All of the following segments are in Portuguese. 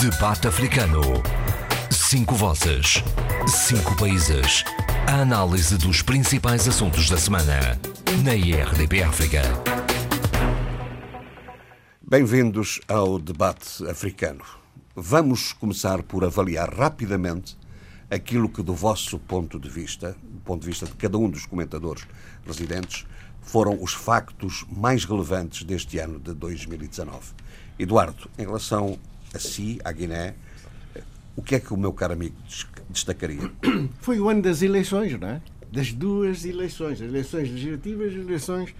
Debate Africano. Cinco vozes. Cinco países. A análise dos principais assuntos da semana. Na IRDP África. Bem-vindos ao Debate Africano. Vamos começar por avaliar rapidamente aquilo que, do vosso ponto de vista, do ponto de vista de cada um dos comentadores residentes, foram os factos mais relevantes deste ano de 2019. Eduardo, em relação a si, à Guiné, o que é que o meu caro amigo destacaria? Foi o ano das eleições, não é? Das duas eleições, as eleições legislativas e as eleições,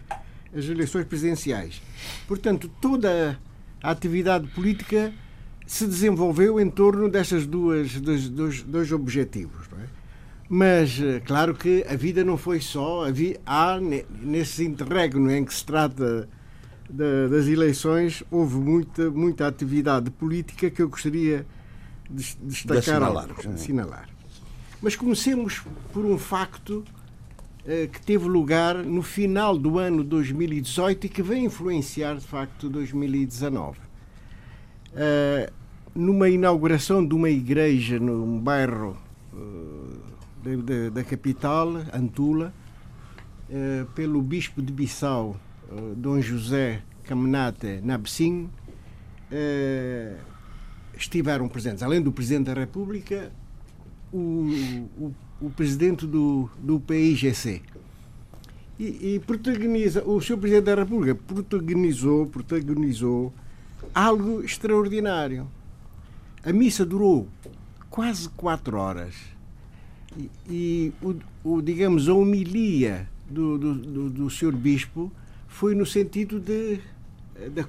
as eleições presidenciais. Portanto, toda a atividade política se desenvolveu em torno destas duas dos, dos, dois objetivos. É? Mas, eh, claro que a vida não foi só. Havia, há, nesse interregno em que se trata de, das eleições, houve muita, muita atividade política que eu gostaria de destacar, de assinalar. assinalar. Mas comecemos por um facto uh, que teve lugar no final do ano 2018 e que vem influenciar, de facto, 2019. Uh, numa inauguração de uma igreja num bairro uh, de, da capital, Antula, uh, pelo bispo de Bissau, uh, Dom José Caminate Nabsin, estiveram presentes, além do Presidente da República, o, o, o Presidente do, do PIGC. E, e protagoniza, o Sr. Presidente da República protagonizou, protagonizou algo extraordinário a missa durou quase quatro horas e, e o, o, digamos, a homilia do, do, do, do Sr. Bispo foi no sentido de, da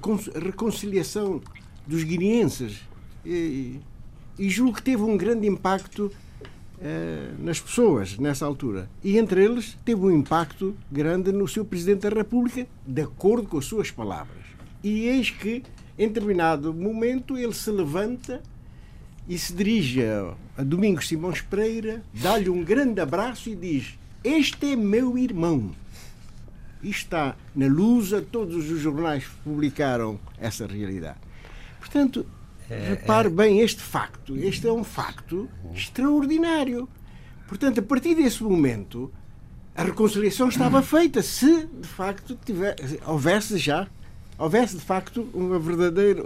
reconciliação dos guineenses e, e, julgo que teve um grande impacto eh, nas pessoas nessa altura. E entre eles teve um impacto grande no seu Presidente da República, de acordo com as suas palavras. E eis que, em determinado momento, ele se levanta e se dirige a Domingos Simões Pereira, dá-lhe um grande abraço e diz: Este é meu irmão. Está na Lusa, todos os jornais publicaram essa realidade. Portanto, é, repare é... bem este facto. Este é um facto extraordinário. Portanto, a partir desse momento, a reconciliação estava feita, se de facto tiver, houvesse já, houvesse de facto uma verdadeira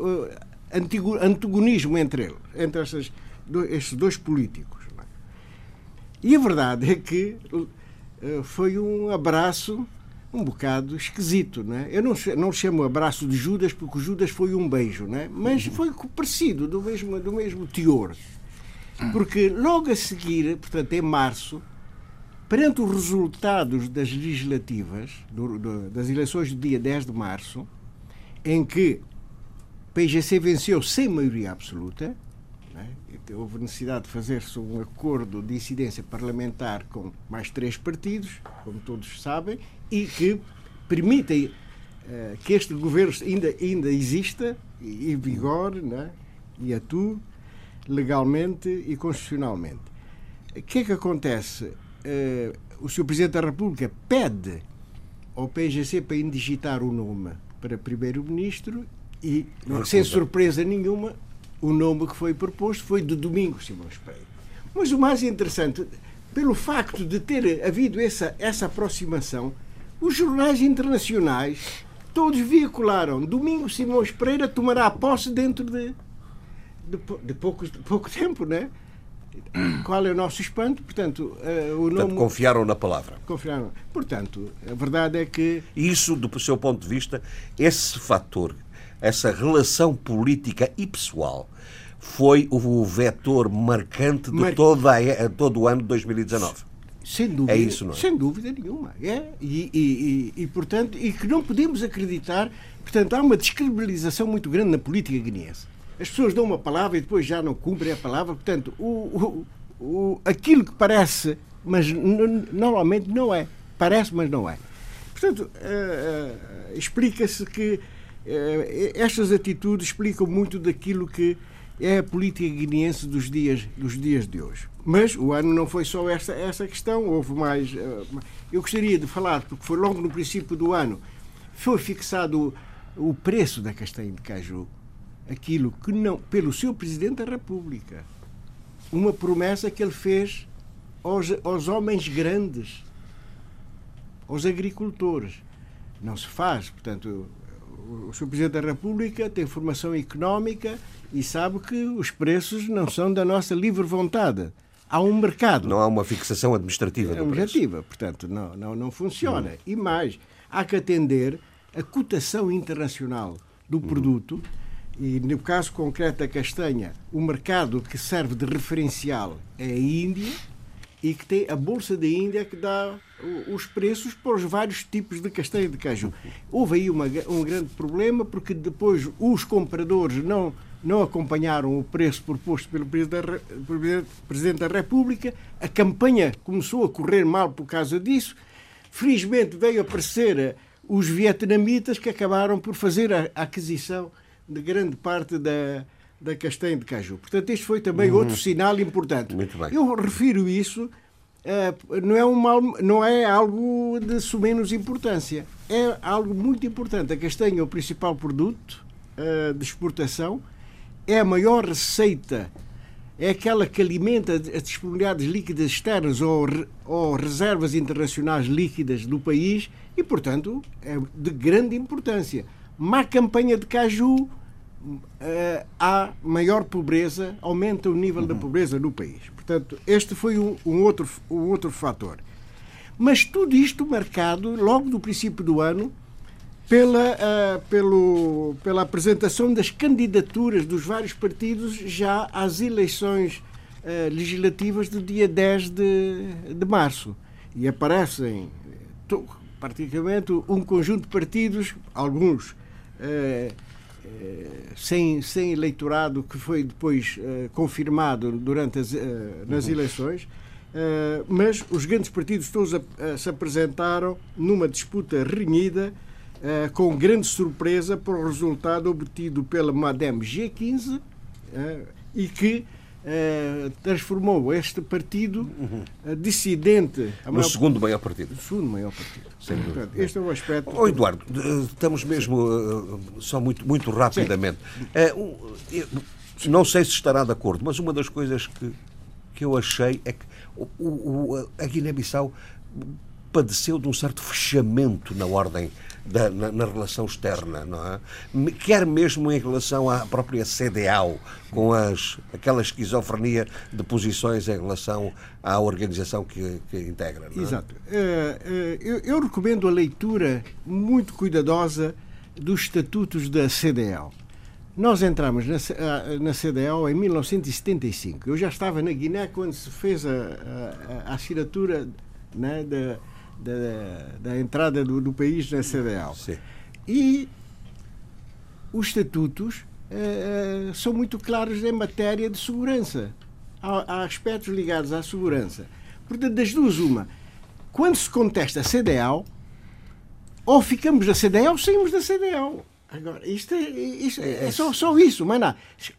antagonismo entre eles, entre estes, estes dois políticos. É? E a verdade é que eh, foi um abraço um bocado esquisito, não é? Eu não, não chamo abraço de Judas porque o Judas foi um beijo, não é? Mas foi parecido, do mesmo, do mesmo teor. Porque logo a seguir, portanto, em março, perante os resultados das legislativas, do, do, das eleições do dia 10 de março, em que PGC venceu sem maioria absoluta. Né? Houve necessidade de fazer-se um acordo de incidência parlamentar com mais três partidos, como todos sabem, e que permitem uh, que este governo ainda, ainda exista e vigore né? e atue legalmente e constitucionalmente. O que é que acontece? Uh, o Sr. Presidente da República pede ao PGC para indigitar o nome para Primeiro-Ministro e, sem surpresa nenhuma, o nome que foi proposto foi de Domingos Simões Pereira. Mas o mais interessante, pelo facto de ter havido essa, essa aproximação, os jornais internacionais todos veicularam Domingos Simões Pereira tomará posse dentro de, de, de, pouco, de pouco tempo, né? Qual é o nosso espanto? Portanto, uh, o nome... Portanto, confiaram na palavra. Confiaram. Portanto, a verdade é que... Isso, do seu ponto de vista, esse fator essa relação política e pessoal foi o vetor marcante de Mar... toda a, todo o ano de 2019. Sem dúvida, é isso, não é? Sem dúvida nenhuma. É, e, e, e, e, portanto, e que não podemos acreditar. Portanto, há uma descredibilização muito grande na política guineense. As pessoas dão uma palavra e depois já não cumprem a palavra. Portanto, o, o, o aquilo que parece, mas normalmente não é. Parece, mas não é. Portanto, uh, uh, explica-se que eh, estas atitudes explicam muito daquilo que é a política guineense dos dias, dos dias de hoje. Mas o ano não foi só essa, essa questão, houve mais. Eh, eu gostaria de falar, porque foi logo no princípio do ano, foi fixado o preço da castanha de caju aquilo que não, pelo seu Presidente da República, uma promessa que ele fez aos, aos homens grandes, aos agricultores. Não se faz. Portanto, o, Sr. Presidente da República tem formação económica e sabe que os preços não são da nossa livre vontade. Há um mercado. Não há uma fixação administrativa é do preço. objetiva, portanto, não, não, não funciona. E mais, há que atender a cotação internacional do produto e, no caso concreto da castanha, o mercado que serve de referencial é a Índia e que tem a Bolsa da Índia que dá os preços para os vários tipos de castanha de caju. Houve aí uma, um grande problema porque depois os compradores não, não acompanharam o preço proposto pelo Presidente da, República, a campanha começou a correr mal por causa disso. Felizmente veio aparecer eh, os vietnamitas que acabaram por fazer a aquisição de grande parte da, da castanha de caju. Portanto, este foi também outro sinal importante. Eu refiro isso, não, é um mal, não é algo de sumenos importância. É algo muito importante. A castanha é o principal produto eh, de exportação, é a maior receita, é aquela que alimenta as disponibilidades líquidas externas ou, ou reservas internacionais líquidas do país e, portanto, é de grande importância. Má campanha de caju, eh, há maior pobreza, aumenta o nível da pobreza no país. Portanto, este foi um, um outro, um outro fator. Mas tudo isto marcado logo do princípio do ano pela, ah, pelo, pela apresentação das candidaturas dos vários partidos já às eleições ah, legislativas do dia 10 de, de março. E aparecem to- praticamente um conjunto de partidos, alguns eh, eh, sem, sem eleitorado, que foi depois eh, confirmado durante as, eh, nas eleições, eh, mas os grandes partidos todos a- a- se apresentaram numa disputa renhida, eh, com grande surpresa para o resultado obtido pela Madame G15 eh, e que eh, transformou este partido eh, dissidente No maior- segundo maior partido. o segundo maior partido. Sem dúvida. Este é o aspecto. Ó Eduardo, estamos mesmo eh, só muito, muito rapidamente. Não sei se estará de acordo, mas uma das coisas que, que eu achei é que o, o- a Guiné-Bissau padeceu de um certo fechamento na ordem, da, na, na relação externa, não é? Quer mesmo em relação à própria CDAO, com as, aquela esquizofrenia de posições em relação à organização que, que integra. É? Exato. Eh, eh, eu, eu recomendo a leitura muito cuidadosa dos estatutos da CDL. Nós entramos na, ah, na CDL em 1975. Eu já estava na Guiné quando se fez a, a- a assinatura né, da, da, da entrada do, do país na CDL. Sim. E os estatutos eh, eh, são muito claros em matéria de segurança. Há, há aspectos ligados à segurança. Portanto, das duas, uma. Quando se contesta a CDAO, ou ficamos na CDAO ou saímos da CDAO. Agora, isto é, isto é, é só, só isso, mas não.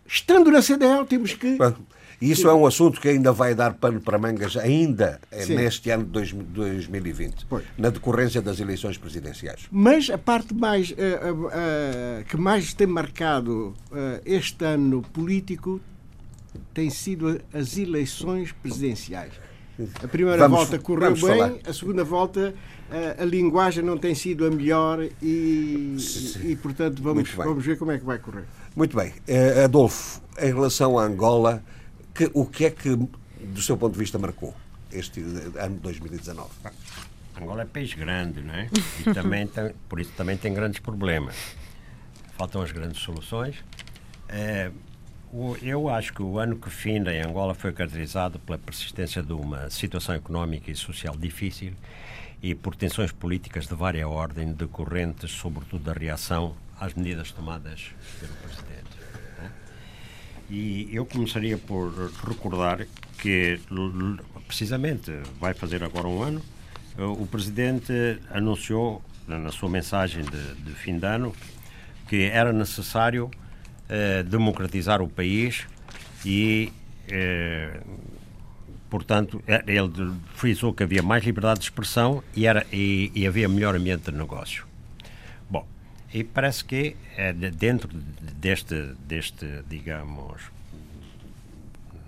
Estando na CDAO, temos que. Bom, E isso é um assunto que ainda vai dar pano para mangas, ainda eh, Sim. neste ano de dois- 2020, Pois. na decorrência das eleições presidenciais. Mas a parte mais eh, eh, eh, que mais tem marcado este ano político tem sido as eleições presidenciais. A primeira Vamos- volta correu bem, falar. a segunda volta eh, a linguagem não tem sido a melhor e, Sim. e portanto, vamos, vamos ver como é que vai correr. Muito bem. Adolfo, em relação à Angola, que- o que é que, do seu ponto de vista, marcou este ano de 2019? Angola é país grande, não é? E também tem, por isso também tem grandes problemas. Faltam as grandes soluções. O- eu acho que o ano que finda em Angola foi caracterizado pela persistência de uma situação económica e social difícil e por tensões políticas de várias ordem decorrentes, sobretudo, da reação às medidas tomadas pelo Presidente. E eu começaria por recordar que, precisamente, vai fazer agora um ano, eh, o Presidente anunciou, na na sua mensagem de, de fim de ano, que era necessário eh, democratizar o país e, eh, portanto, eh, ele frisou que havia mais liberdade de expressão e, era, e, e havia melhor ambiente de negócio. E parece que é dentro deste, deste digamos,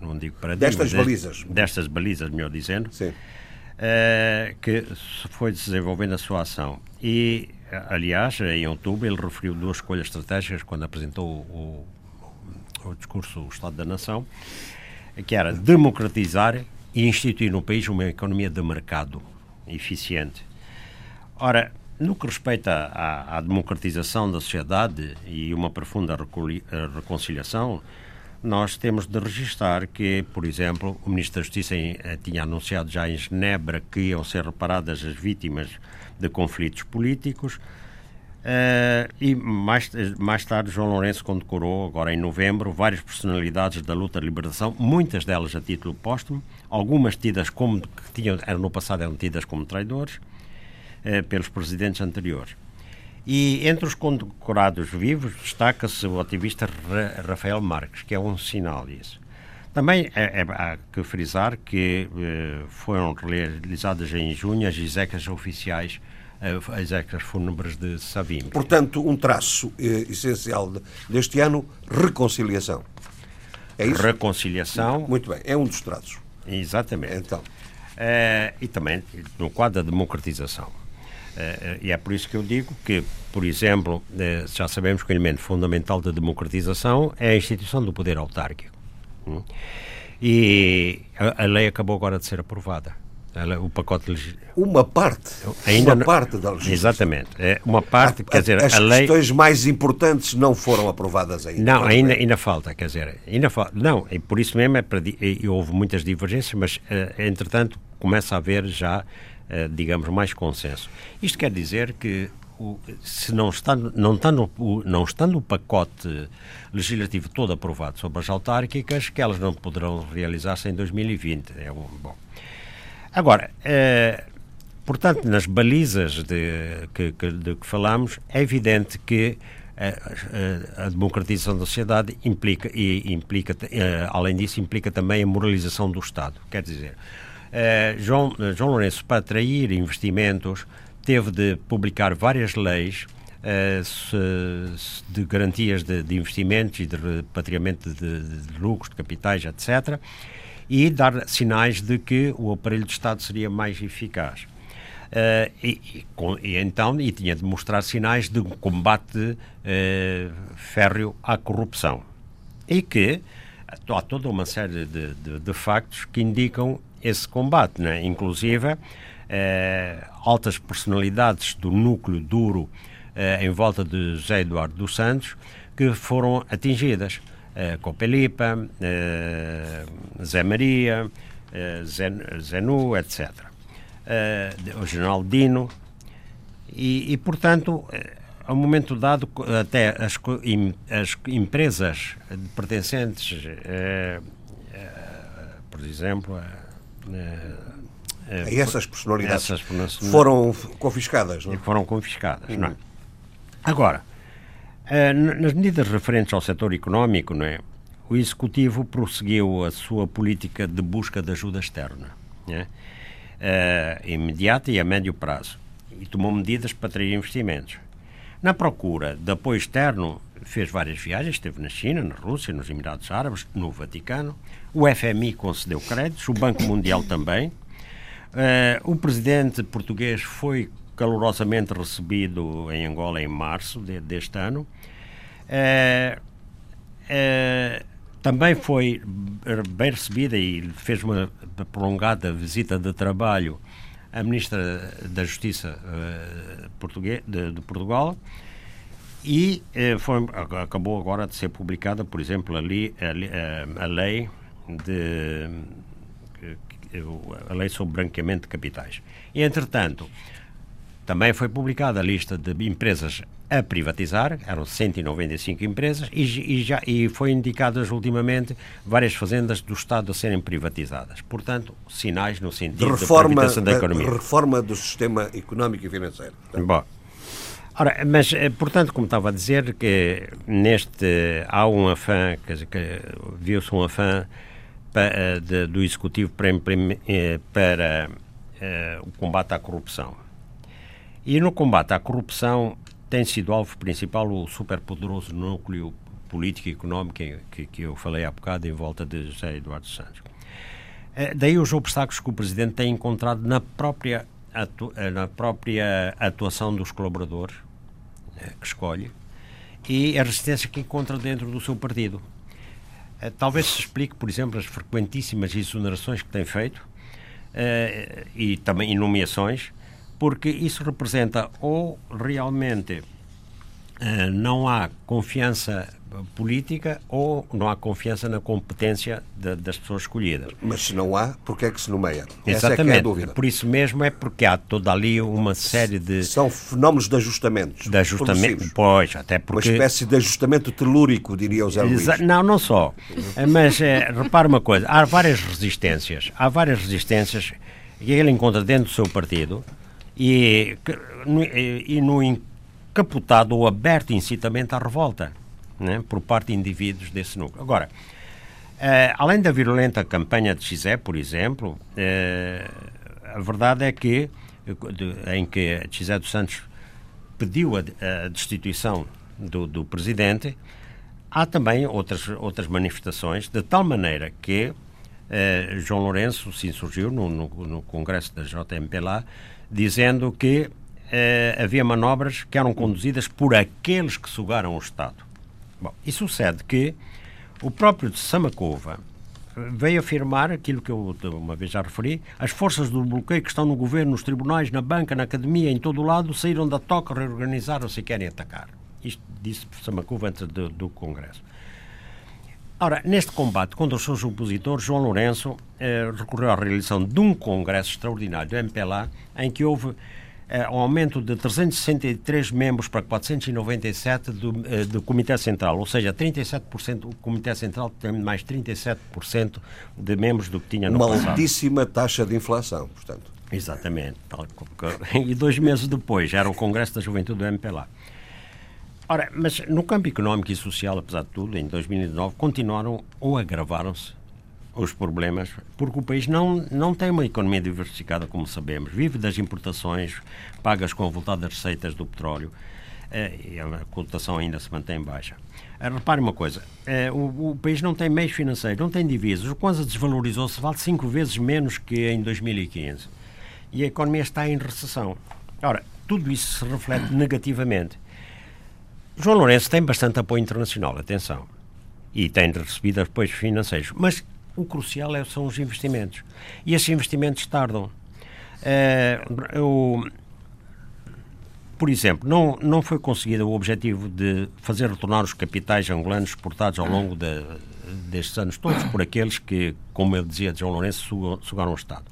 não digo para destas balizas, destas balizas, melhor dizendo, Sim. Uh, que foi desenvolvendo a sua ação. E, aliás, em outubro, ele referiu duas escolhas estratégicas quando apresentou o, o, o discurso do Estado da Nação, que era democratizar e instituir no país uma economia de mercado eficiente. Ora, no que respeita à, à democratização da sociedade e uma profunda reconciliação, nós temos de registrar que, por exemplo, o Ministro da Justiça eh, tinha anunciado já em Genebra que iam ser reparadas as vítimas de conflitos políticos. Uh, e mais, mais tarde, João Lourenço condecorou, agora em novembro, várias personalidades da luta de libertação, muitas delas a título póstumo, algumas tidas como que tinham, no passado eram tidas como traidores uh, pelos presidentes anteriores. E entre os condecorados vivos destaca-se o ativista Rafael Marques, que é um sinal disso. Também é, é, há que frisar que eh, foram realizadas em junho as execas oficiais, eh, as execas fúnebres de Savim. Portanto, um traço eh, essencial deste ano, reconciliação. É isso? Reconciliação. Muito bem, é um dos traços. Exatamente. Então. Eh, e também no quadro da democratização. Eh, e é por isso que eu digo que, por exemplo, eh, já sabemos que o elemento fundamental da democratização é a instituição do poder autárquico. Hum? E a, lei acabou agora de ser aprovada. O pacote legislativo. Uma parte. Ainda uma não... parte da legislação. Exatamente. É uma parte, a, quer dizer, as a lei. Questões mais importantes não foram aprovadas ainda. Não, ainda, ainda falta, quer dizer, ainda falta. Não, e por isso mesmo é para, e houve muitas divergências, mas eh, entretanto começa a haver já eh, digamos, mais consenso. Isto quer dizer que se não está, não, está no, não está no pacote legislativo todo aprovado sobre as autárquicas, que elas não poderão realizar-se em 2020. É um, bom. Agora, eh, portanto, nas balizas de que, que, de que falamos, é evidente que a, eh, a, democratização da sociedade implica, e implica, além disso, implica também a moralização do Estado. Quer dizer, João, uh, João Lourenço, para atrair investimentos, teve de publicar várias leis se de garantias de, de, investimentos e de repatriamento de, de, lucros, de capitais, etc., e dar sinais de que o aparelho de Estado seria mais eficaz. Uh, e, e, com, e, então e tinha de mostrar sinais de combate uh, férreo à corrupção e que há toda uma série de, de, de factos que indicam esse combate, né? inclusive eh, altas personalidades do núcleo duro eh, em volta de José Eduardo dos Santos que foram atingidas. Eh, Copelipa, eh, Zé Maria, eh, Zenu, etc. Eh, o general Dino. E, e portanto, a um momento dado, até as, as empresas pertencentes, por exemplo, e essas personalidades essas, foram confiscadas, não? É? Foram confiscadas, não é? Uhum. Agora, eh, nas medidas referentes ao setor económico, não é? O Executivo prosseguiu a sua política de busca de ajuda externa, é? uh, imediata e a médio prazo, e tomou medidas para atrair investimentos. Na procura de apoio externo, fez várias viagens, esteve na China, na Rússia, nos Emirados Árabes, no Vaticano. O FMI concedeu créditos, o Banco Mundial também. Uh, o presidente português foi calorosamente recebido em Angola em março de, deste ano. Uh, uh, também foi bem recebida e fez uma prolongada visita de trabalho a Ministra da Justiça de, de Portugal e foi, acabou agora de ser publicada, por exemplo, ali a, eh, a, lei de a lei sobre branqueamento de capitais. E, entretanto, também foi publicada a lista de empresas a privatizar, eram 195 empresas, e, e, já, e foi indicadas ultimamente várias fazendas do Estado a serem privatizadas. Portanto, sinais no sentido de reforma, da da economia. Reforma do sistema económico e financeiro. Bom, Ora, mas, eh, portanto, como estava a dizer, que neste há um afã, dizer, que viu-se um afã para, eh, do Executivo para, eh, para uh, o combate à corrupção. E no combate à corrupção, tem sido alvo principal o superpoderoso núcleo político e económico que, que eu falei há bocado em volta de José Eduardo Santos. Daí os obstáculos que o Presidente tem encontrado na própria, atu na própria atuação dos colaboradores que escolhe e a resistência que encontra dentro do seu partido. Talvez se explique, por exemplo, as frequentíssimas exonerações que tem feito e também nomeações, porque isso representa ou realmente não há confiança política ou não há confiança na competência de, das pessoas escolhidas. Mas se não há, por que é que se nomeia? Exatamente. Essa é, é a dúvida. Por isso mesmo é porque há toda ali uma série de... São fenómenos de ajustamentos. De ajustamento, pois, até porque... Uma espécie de ajustamento telúrico, diria o Zé Luís. Não, não só. Mas é, repara uma coisa, há várias resistências. Há várias resistências que ele encontra dentro do seu partido e, e no encapotado ou aberto incitamento à revolta né, por parte de indivíduos desse núcleo. Agora, uh, além da virulenta campanha de Xé, por exemplo, uh, a verdade é que, de, em que Xé dos Santos pediu a, a destituição do, do, presidente, há também outras, outras manifestações, de tal maneira que uh, João Lourenço se insurgiu no, no, no congresso da JMP lá, dizendo que havia manobras que eram conduzidas por aqueles que sugaram o Estado. Bom, e sucede que o próprio de Samacova veio afirmar aquilo que eu uma vez já referi, as forças do bloqueio que estão no governo, nos tribunais, na banca, na academia, em todo o lado, saíram da toca, reorganizaram-se e querem atacar. Isto disse Samacova antes do, do Congresso. Ora, neste combate contra os seus opositores, João Lourenço eh, recorreu à realização de um congresso extraordinário do MPLA, em que houve um aumento de 363 membros para 497 do, eh, do Comitê Central, ou seja, 37%, o Comitê Central tem mais 37% de membros do que tinha no Uma passado. Uma altíssima taxa de inflação, portanto. Exatamente. E dois meses depois, era o Congresso da Juventude do MPLA. Ora, mas no campo económico e social, apesar de tudo, em 2009, continuaram ou agravaram-se os problemas, porque o país não, não tem uma economia diversificada, como sabemos. Vive das importações, pagas com a das receitas do petróleo, eh, e a cotação ainda se mantém baixa. Eh, repare uma coisa, eh, o, o, país não tem meios financeiros, não tem divisas. O Kwanza desvalorizou-se, vale cinco vezes menos que em 2015. E a economia está em recessão. Ora, tudo isso se reflete negativamente. João Lourenço tem bastante apoio internacional, atenção, e tem recebido apoios financeiros, mas o crucial é, são os investimentos. E esses investimentos tardam. Uh, eu, por exemplo, não, não foi conseguido o objetivo de fazer retornar os capitais angolanos exportados ao longo de, destes anos todos por aqueles que, como ele dizia, João Lourenço, sugaram o Estado.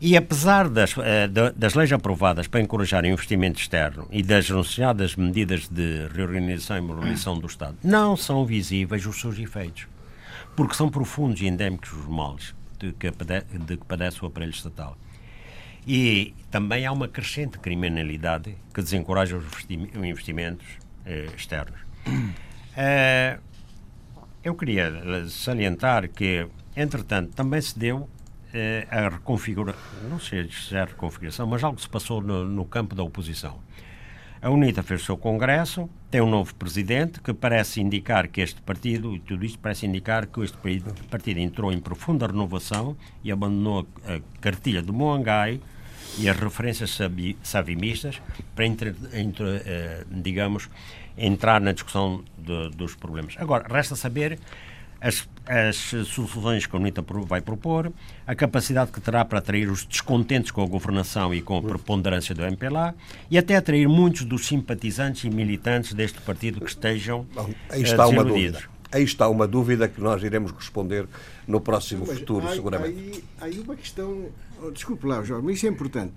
E apesar das, eh, das leis aprovadas para encorajar o investimento externo e das anunciadas medidas de reorganização e modernização do Estado, não são visíveis os seus efeitos porque são profundos e endémicos os males de que, de que padece o aparelho estatal. E também há uma crescente criminalidade que desencoraja os investimentos eh, externos. Eh, eu queria salientar que, entretanto, também se deu eh, a reconfiguração, não sei se é reconfiguração, mas algo se passou no, no campo da oposição. A UNITA fez o seu congresso, tem um novo presidente que parece indicar que este partido, e tudo isto parece indicar que este partido entrou em profunda renovação e abandonou a cartilha do Moangai e as referências savimistas para, entre, entre, eh, digamos, entrar na discussão de, dos problemas. Agora, resta saber as, as soluções que a UNITA vai propor, a capacidade que terá para atrair os descontentes com a governação e com a preponderância do MPLA e até atrair muitos dos simpatizantes e militantes deste partido que estejam Bom, aí está uma dúvida. Aí está uma dúvida que nós iremos responder no próximo mas, futuro, há, seguramente. Há aí uma questão, oh, desculpe lá, Jorge, mas isso é importante.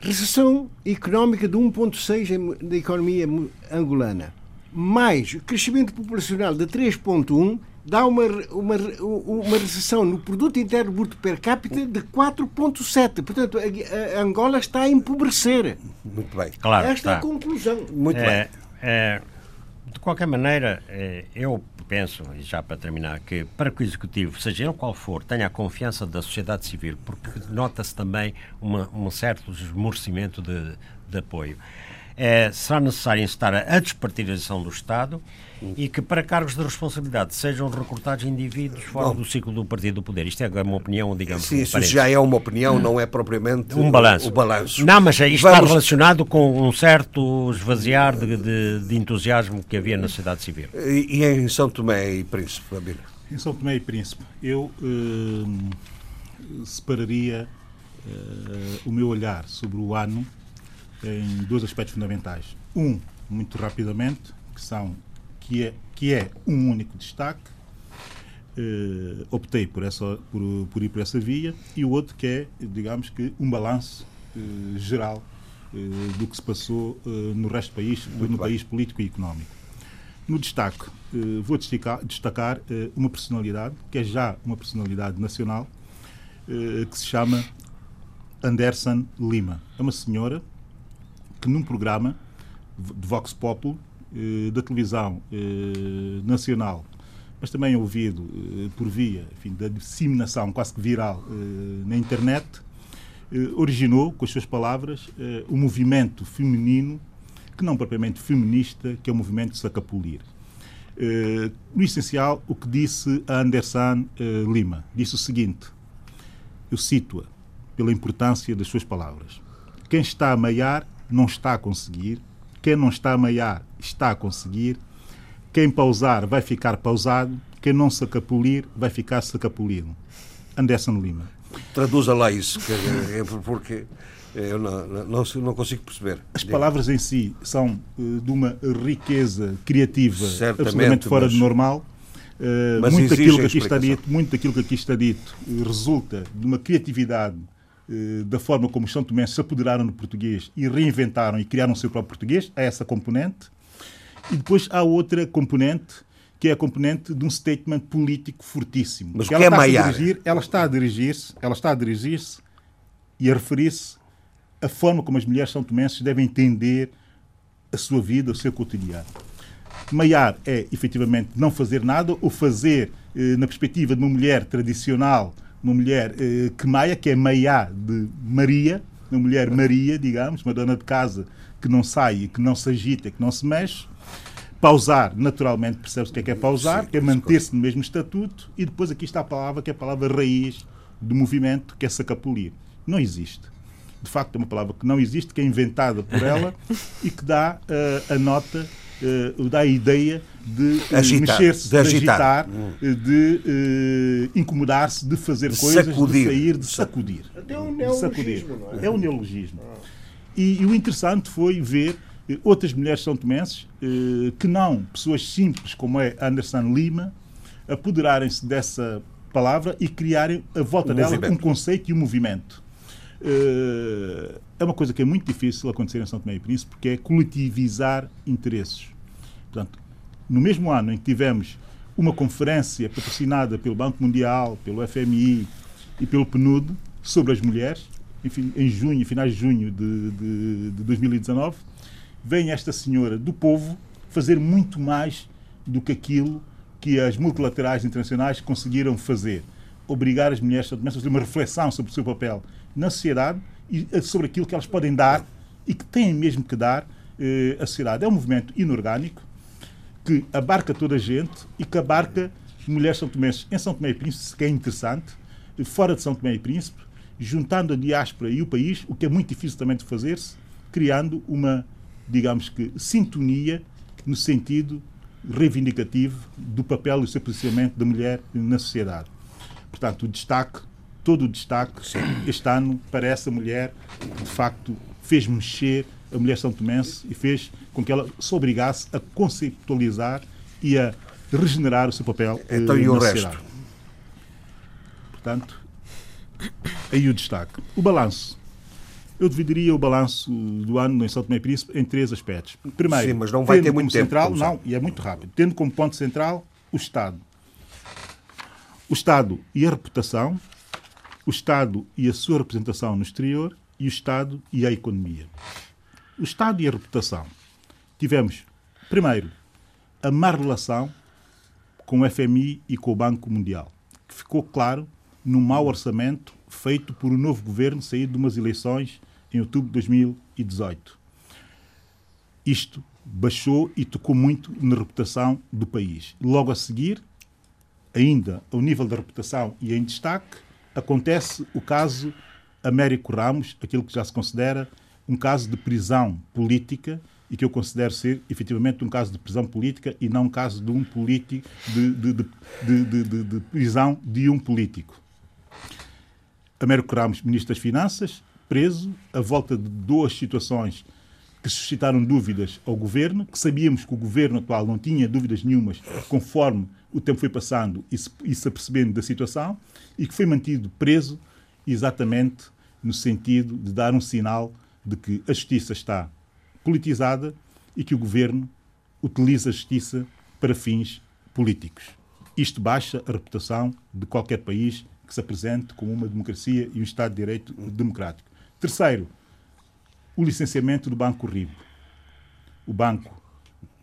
Recessão económica de 1,6% da economia angolana, mais crescimento populacional de 3,1% dá uma, uma, uma recessão no produto interno bruto per capita de 4,7. Portanto, a, a, Angola está a empobrecer. Muito bem. Claro, Esta está. é a conclusão. Muito é, bem. É, de qualquer maneira, é, eu penso, e já para terminar, que para que o Executivo, seja ele qual for, tenha a confiança da sociedade civil, porque nota-se também uma, um certo esmorecimento de, de apoio. É, será necessário incitar a despartidização do Estado e que para cargos de responsabilidade sejam recrutados indivíduos fora Bom, do ciclo do partido do poder. Isto é uma opinião, digamos. Sim, isso já é uma opinião, não é propriamente um balanço. O balanço. Não, mas isto Vamos... está relacionado com um certo esvaziar de, de, de, entusiasmo que havia na sociedade civil. E, e em São Tomé e Príncipe, Abílio? Em São Tomé e Príncipe, eu eh, separaria eh, o meu olhar sobre o ano em dois aspectos fundamentais. Um, muito rapidamente, que são que é, que é um único destaque. Uh, optei por, essa, por, por, ir por essa via, e o outro que é, digamos que, um balanço uh, geral uh, do que se passou no resto do país, Muito no bem. país político e económico. No destaque, vou destacar, destacar uma personalidade, que é já uma personalidade nacional, que se chama Anderson Lima. É uma senhora que, num programa de Vox Populi, eh, da televisão eh, nacional, mas também ouvido eh, por via enfim, da disseminação quase que viral na internet, originou, com as suas palavras, um movimento feminino que não propriamente feminista, que é o movimento de Sacapulir. no essencial, o que disse a Anderson Lima, disse o seguinte, eu cito-a pela importância das suas palavras. Quem está a meiar não está a conseguir, quem não está a meiar está a conseguir. Quem pausar vai ficar pausado. Quem não sacapulir vai ficar sacapulido. Anderson Lima. Traduza lá isso, é porque eu não, não, não, consigo perceber. As palavras em si são eh, de uma riqueza criativa Certamente, absolutamente fora mas... do normal. Uh, muito, daquilo que aqui está dito, muito daquilo que aqui está dito resulta de uma criatividade da forma como os São Tomé se apoderaram do português e reinventaram e criaram o seu próprio português, há essa componente. E depois há outra componente, que é a componente de um statement político fortíssimo. Mas que é Maiar? Dirigir, ela está a dirigir-se, ela está a dirigir-se e a referir-se à forma como as mulheres são tomenses devem entender a sua vida, o seu cotidiano. Maiar é, efetivamente, não fazer nada ou fazer, eh, na perspectiva de uma mulher tradicional, uma mulher eh, que maia, que é Maiá de Maria, uma mulher Maria, digamos, uma dona de casa que não sai, que não se agita, que não se mexe. Pausar, naturalmente, percebe-se o que é que é pausar, que é manter-se no mesmo estatuto, e depois aqui está a palavra que é a palavra raiz do movimento, que é sacapulir. Não existe. De facto, é uma palavra que não existe, que é inventada por ela e que dá uh, a nota uh, dá a ideia de uh, mexer-se, de, agitar, de, hum. de uh, incomodar-se, de fazer de coisas, sacudir. de sair, de sacudir. Até um neologismo, não é? É um neologismo. Ah. E, e, o interessante foi ver outras mulheres são tomenses que não pessoas simples como é Anderson Lima apoderarem-se dessa palavra e criarem a volta um dela movimento. um conceito e um movimento. É uma coisa que é muito difícil acontecer em São Tomé e Príncipe, porque é coletivizar interesses. Portanto, no mesmo ano em que tivemos uma conferência patrocinada pelo Banco Mundial, pelo FMI e pelo PNUD sobre as mulheres, enfim, em junho, finais de junho de, de, de 2019, vem esta senhora do povo fazer muito mais do que aquilo que as multilaterais internacionais conseguiram fazer. Obrigar as mulheres a fazer uma reflexão sobre o seu papel na sociedade e sobre aquilo que elas podem dar e que têm mesmo que dar eh, à sociedade. É um movimento inorgânico, que abarca toda a gente e que abarca mulheres São Tomé em São Tomé e Príncipe, que é interessante, fora de São Tomé e Príncipe, juntando a diáspora e o país, o que é muito difícil também de fazer-se, criando uma, digamos que, sintonia no sentido reivindicativo do papel e do seu posicionamento da mulher na sociedade. Portanto, o destaque, todo o destaque, este ano, para essa mulher que, de facto, fez mexer a mulher são tomense e fez com que ela se obrigasse a conceptualizar e a regenerar o seu papel então, e o resto? Portanto, aí o destaque. O balanço. Eu dividiria o balanço do ano em São Tomé e Príncipe em três aspectos. Primeiro, Sim, mas não vai ter muito tempo. Central, não, e é muito rápido. Tendo como ponto central o Estado. O Estado e a reputação, o Estado e a sua representação no exterior e o Estado e a economia. O Estado e a reputação. Tivemos, primeiro, a má relação com o FMI e com o Banco Mundial, que ficou claro no mau orçamento feito por um novo governo saído de umas eleições em outubro de 2018. isto baixou e tocou muito na reputação do país. Logo a seguir, ainda ao nível da reputação e em destaque, acontece o caso Américo Ramos, aquilo que já se considera um caso de prisão política e que eu considero ser efetivamente um caso de prisão política e não um caso de um político de, de, de, de prisão de um político. Américo Ramos, Ministro das Finanças, preso, a volta de duas situações que suscitaram dúvidas ao governo, que sabíamos que o governo atual não tinha dúvidas nenhumas, conforme o tempo foi passando e se, apercebendo da situação, e que foi mantido preso exatamente no sentido de dar um sinal de que a justiça está politizada e que o governo utiliza a justiça para fins políticos. Isto baixa a reputação de qualquer país que se apresente como uma democracia e um Estado de Direito democrático. Terceiro, o licenciamento do Banco Ribo. O banco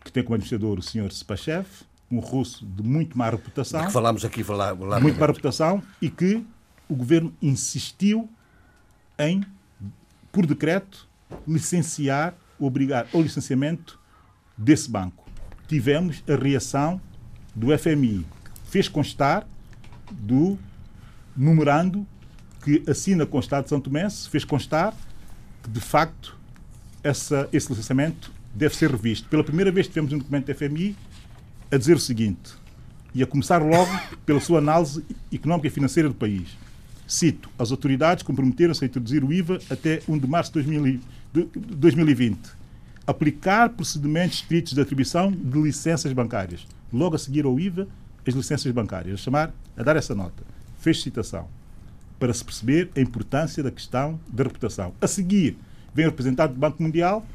que tem como administrador o Sr. Spachev, um russo de muito má reputação. De que falámos aqui falar, Muito má reputação e que o governo insistiu em, por decreto, licenciar, obrigar ao licenciamento desse banco. Tivemos a reação do FMI. Fez constar do memorando que assina com o Estado de São Tomé, fez constar que, de facto, essa, esse licenciamento deve ser revisto. Pela primeira vez tivemos um documento da FMI a dizer o seguinte, e a começar logo pela sua análise económica e financeira do país. Cito, as autoridades comprometeram-se a introduzir o IVA até 1 de março de 2020. Aplicar procedimentos estritos de atribuição de licenças bancárias. Logo a seguir ao IVA, as licenças bancárias. A chamar, a dar essa nota. Fez citação para se perceber a importância da questão da reputação. A seguir, vem o representante do Banco Mundial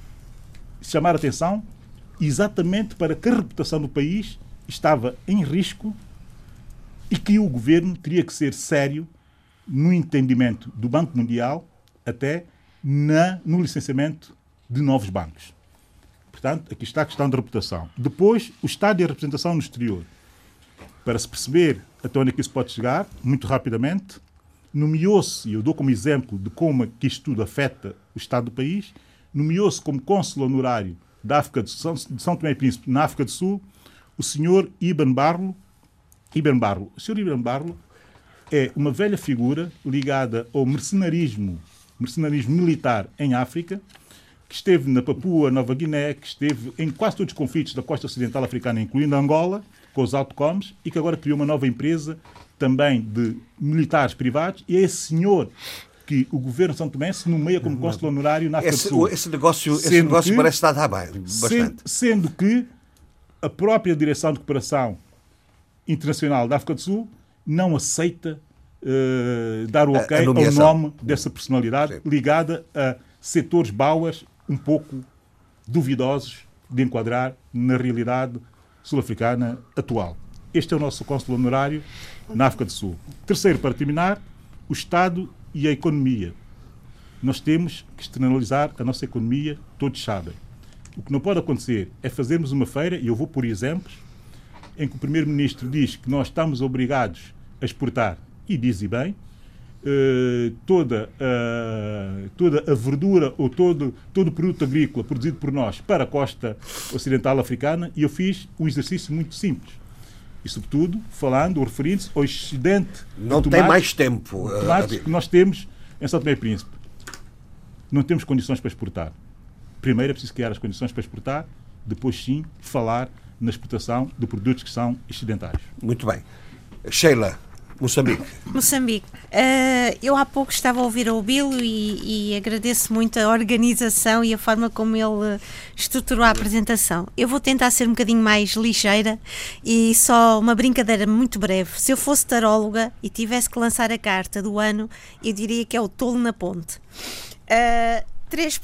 chamar a atenção exatamente para que a reputação do país estava em risco e que o governo teria que ser sério no entendimento do Banco Mundial até na, no licenciamento de novos bancos. Portanto, aqui está a questão da reputação. Depois, o estado de representação no exterior. Para se perceber até onde é que isso pode chegar, muito rapidamente, nomeou-se, e eu dou como exemplo de como é que isto tudo afeta o Estado do país, nomeou-se como cônsul honorário da África de São, de São Tomé e Príncipe na África do Sul o senhor Ibn Barlo. Barlo. O senhor Ibn Barlo é uma velha figura ligada ao mercenarismo, mercenarismo militar em África, que esteve na Papua Nova Guiné, que esteve em quase todos os conflitos da costa ocidental africana, incluindo Angola, com os autocoms, e que agora criou uma nova empresa também de militares privados, e é esse senhor que o governo de São Tomé se nomeia como cônsul honorário na África esse, do Sul. Esse negócio, esse negócio que, parece estar a dar bem, bastante. Sendo, sendo que a própria Direção de Cooperação Internacional da África do Sul não aceita uh, dar o ok ao nome dessa personalidade Sim. ligada a setores bauas um pouco duvidosos de enquadrar na realidade sul-africana atual. Este é o nosso cônsul honorário na África do Sul. Terceiro, para terminar, o Estado e a economia. Nós temos que externalizar a nossa economia, todos sabem. O que não pode acontecer é fazermos uma feira, e eu vou por exemplos, em que o Primeiro-Ministro diz que nós estamos obrigados a exportar, e diz e bem, Uh, toda, uh, toda a verdura ou todo, todo o produto agrícola produzido por nós para a costa ocidental africana e eu fiz um exercício muito simples e, sobretudo, falando ou referindo-se ao excedente. Não tem mais tempo. Eh, tomates que nós temos em São Tomé e Príncipe. Não temos condições para exportar. Primeiro é preciso criar as condições para exportar, depois, sim, falar na exportação de produtos que são excedentários. Muito bem. Sheila, Moçambique. Moçambique. Uh, eu há pouco estava a ouvir o Bilo e, e, agradeço muito a organização e a forma como ele estruturou a apresentação. Eu vou tentar ser um bocadinho mais ligeira e só uma brincadeira muito breve. Se eu fosse taróloga e tivesse que lançar a carta do ano, eu diria que é o tolo na ponte. Uh, três,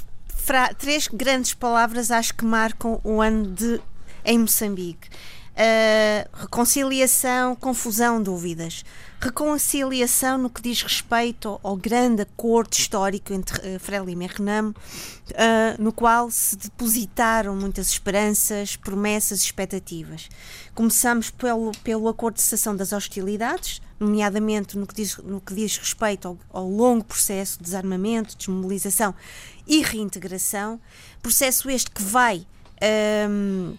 três grandes palavras acho que marcam o ano de, em Moçambique. Uh, reconciliação, confusão, dúvidas. Reconciliação no que diz respeito ao, grande acordo histórico entre uh, Frelimo e Renamo, uh, no qual se depositaram muitas esperanças, promessas e expectativas. Começamos pelo, pelo acordo de cessação das hostilidades, nomeadamente no que diz, no que diz respeito ao, ao longo processo de desarmamento, desmobilização e reintegração, processo este que vai um,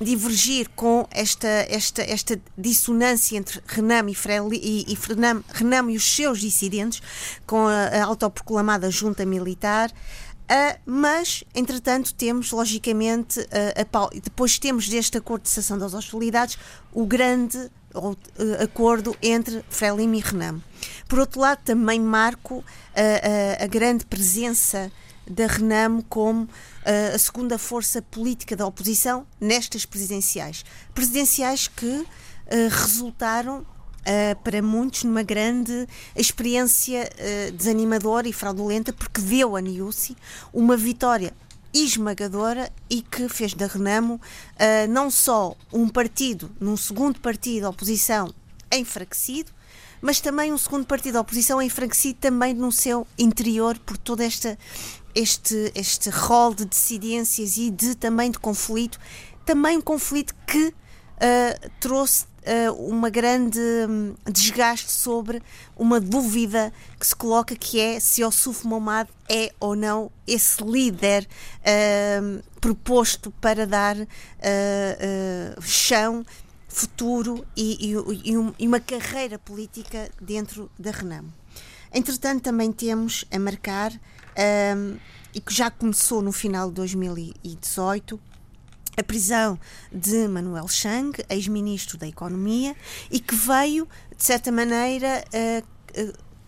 divergir com esta, esta, esta dissonância entre Renamo e, Freli, e, e Renamo e os seus dissidentes, com a, a autoproclamada junta militar. Uh, mas, entretanto, temos, logicamente, uh, depois temos deste acordo de cessação das hostilidades, o grande uh, acordo entre Frelimo e Renamo. Por outro lado, também marco a grande presença da Renamo como a segunda força política da oposição nestas presidenciais. Presidenciais que uh, resultaram uh, para muitos numa grande experiência desanimadora e fraudulenta, porque deu a Niusi uma vitória esmagadora e que fez da Renamo não só um partido, num segundo partido da oposição enfraquecido, mas também um segundo partido da oposição enfraquecido também no seu interior por toda esta este, este rol de dissidências e de também de conflito, também um conflito que uh, trouxe uh, uma grande um, desgaste sobre uma dúvida que se coloca que é se Ossuf Momad é ou não esse líder uh, proposto para dar chão futuro e, e, e, uma carreira política dentro da Renamo. Entretanto, também temos a marcar um, e que já começou no final de 2018 a prisão de Manuel Chang, ex-ministro da Economia, e que veio, de certa maneira,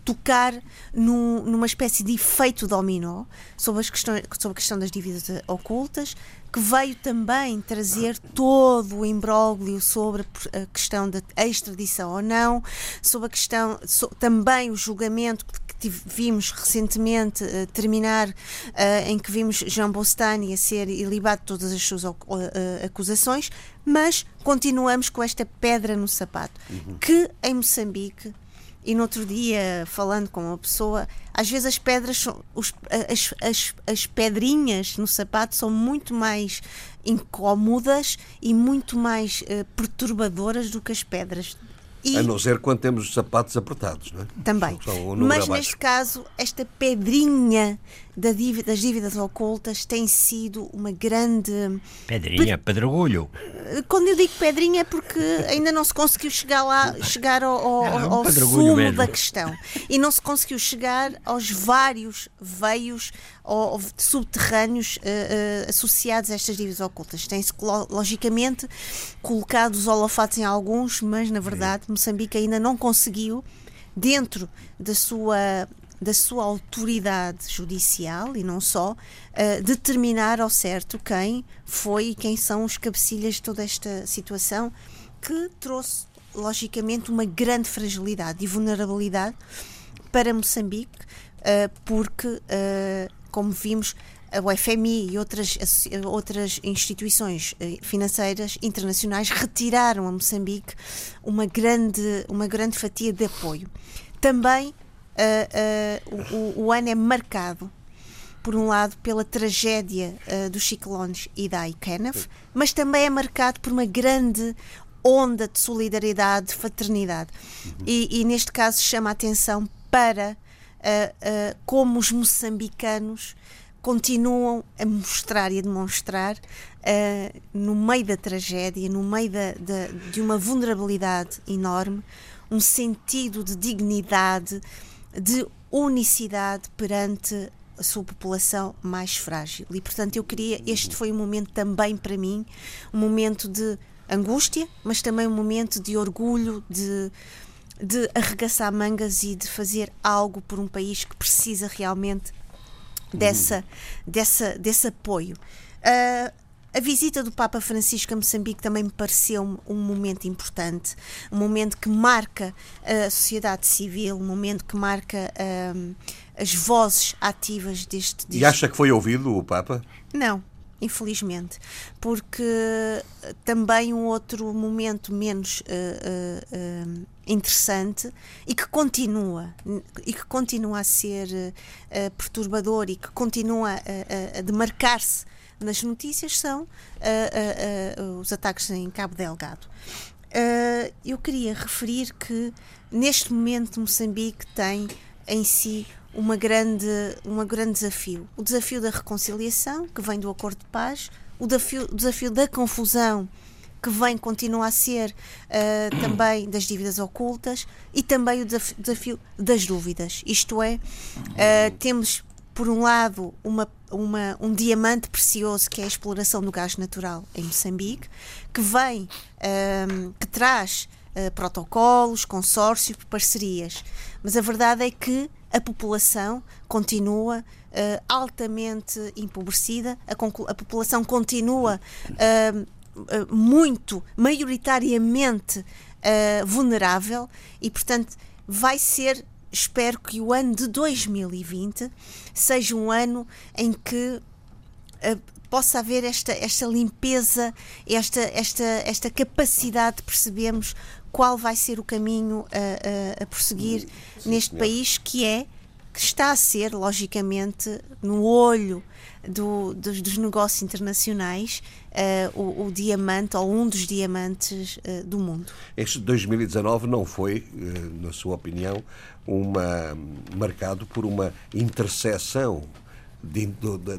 tocar no, numa espécie de efeito dominó sobre, as questões, sobre a questão das dívidas ocultas, que veio também trazer todo o imbróglio sobre a questão da extradição ou não, sobre a questão, so, também o julgamento que vimos recentemente uh, terminar, uh, em que vimos Jean Bostani a ser ilibado de todas as suas uh, acusações, mas continuamos com esta pedra no sapato, uhum. que em Moçambique e no outro dia, falando com uma pessoa, às vezes as pedras, são, os, as, as, as pedrinhas no sapato são muito mais incómodas e muito mais uh, perturbadoras do que as pedras e a não ser quando temos os sapatos apertados, não é? Também. Mas neste caso, esta pedrinha da dívida, das dívidas ocultas tem sido uma grande. Pedrinha, Pe... pedregulho. Quando eu digo pedrinha é porque ainda não se conseguiu chegar lá, chegar ao, ao, não, ao sumo mesmo. da questão. E não se conseguiu chegar aos vários veios ou subterrâneos uh, uh, associados a estas dívidas ocultas. Tem-se, logicamente, colocado os holofotes em alguns, mas, na verdade, Moçambique ainda não conseguiu, dentro da sua da sua autoridade judicial e não só, uh, determinar ao certo quem foi e quem são os cabecilhas de toda esta situação que trouxe, logicamente, uma grande fragilidade e vulnerabilidade para Moçambique, uh, porque, uh, como vimos, o FMI e outras, outras instituições financeiras internacionais retiraram a Moçambique uma grande, uma grande fatia de apoio. Também uh, o, o, ano é marcado, por um lado, pela tragédia dos ciclones Ida e Kenneth, mas também é marcado por uma grande onda de solidariedade, de fraternidade. Uhum. E, e, neste caso chama a atenção para uh, uh, como os moçambicanos continuam a mostrar e a demonstrar uh, no meio da tragédia, no meio da, da, de uma vulnerabilidade enorme, um sentido de dignidade, de unicidade perante a sua população mais frágil. E, portanto, eu queria. Este foi um momento também para mim, um momento de angústia, mas também um momento de orgulho, de, de arregaçar mangas e de fazer algo por um país que precisa realmente dessa, dessa, desse apoio. Uh, a visita do Papa Francisco a Moçambique também me pareceu um, um momento importante, um momento que marca a sociedade civil, um momento que marca um, as vozes ativas deste, deste. E acha que foi ouvido o Papa? Não, infelizmente, porque também um outro momento menos uh, uh, uh, interessante e que continua e que continua a ser perturbador e que continua a, a, a demarcar-se nas notícias são os ataques em Cabo Delgado. eu queria referir que neste momento Moçambique tem em si uma grande, um grande desafio. O desafio da reconciliação, que vem do acordo de paz, o desafio, o desafio da confusão que vem continua a ser uh, também das dívidas ocultas e também o desafio, das dúvidas. Isto é, uh, temos por um lado uma, uma, um diamante precioso que é a exploração do gás natural em Moçambique, que vem, uh, que traz protocolos, consórcios, parcerias. Mas a verdade é que a população continua uh, altamente empobrecida, a, a população continua uh, uh, muito, maioritariamente vulnerável e, portanto, vai ser. Espero que o ano de 2020 seja um ano em que possa haver esta, esta limpeza, esta, esta, esta capacidade de percebermos qual vai ser o caminho a, a, a prosseguir Sim, neste senhor. país que é que está a ser, logicamente, no olho do, dos, dos, negócios internacionais, uh, o, o, diamante ou um dos diamantes uh, do mundo. Este 2019 não foi, uh, na sua opinião, uma, marcado por uma interseção de,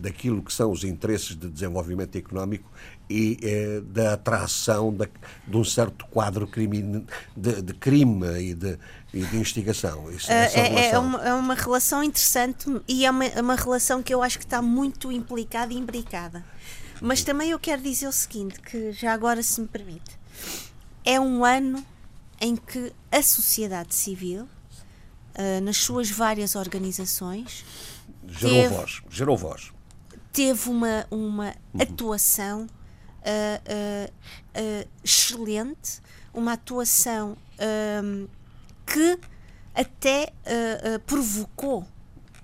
daquilo que são os interesses de desenvolvimento económico e eh, da atração de, de, um certo quadro crime, de, de crime e de, e de investigação. Isso, é, é, é, uma, é, uma, relação interessante e é uma, é uma relação que eu acho que está muito implicada e imbricada. Mas também eu quero dizer o seguinte, que já agora se me permite, é um ano em que a sociedade civil, uh, nas suas várias organizações, gerou teve, voz, gerou voz. Teve uma, uma uhum. atuação uh, uh, excelente, uma atuação um, que até provocou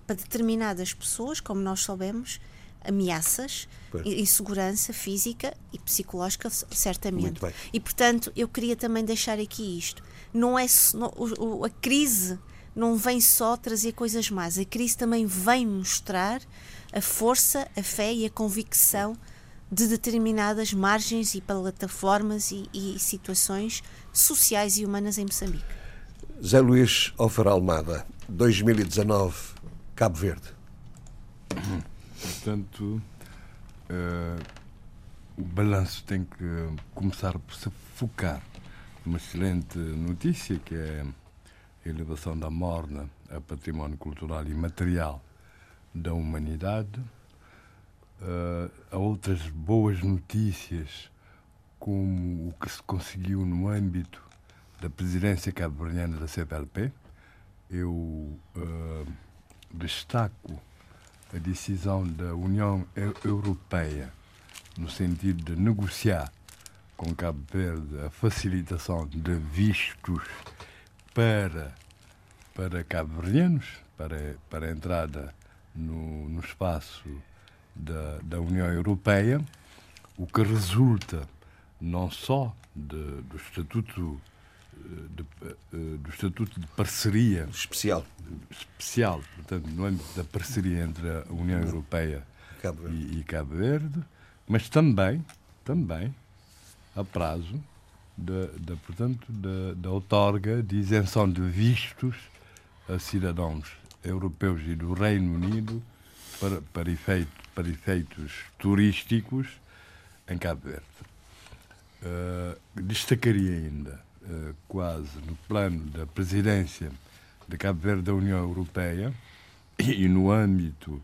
para determinadas pessoas, como nós soubemos, ameaças, e insegurança física e psicológica, certamente. E portanto, eu queria também deixar aqui isto. Não é não, o, a crise não vem só trazer coisas más, a crise também vem mostrar a força, a fé e a convicção de determinadas margens e plataformas e, e situações sociais e humanas em Moçambique. Zé Luís Ofer Almada, 2019, Cabo Verde. Portanto, uh, o balanço tem que começar por se focar numa excelente notícia que é a elevação da morna a património cultural e material da humanidade uh, a outras boas notícias, como o que se conseguiu no âmbito da presidência cabo-verdiana da CPLP. Eu uh, destaco a decisão da União Europeia no sentido de negociar com Cabo Verde a facilitação de vistos para, para cabo-verdianos, para, para a entrada no, no espaço da, da União Europeia, o que resulta não só de, do estatuto de, eh, do estatuto de parceria. Especial. Especial portanto no âmbito da parceria entre a União Europeia Cabo e, e, Cabo Verde mas também também a prazo da, da portanto da, da outorga de isenção de vistos a cidadãos europeus e do Reino Unido para, para, efeito, para efeitos turísticos em Cabo Verde. Uh, destacaria ainda, quase no plano da presidência de Cabo Verde da União Europeia e, no âmbito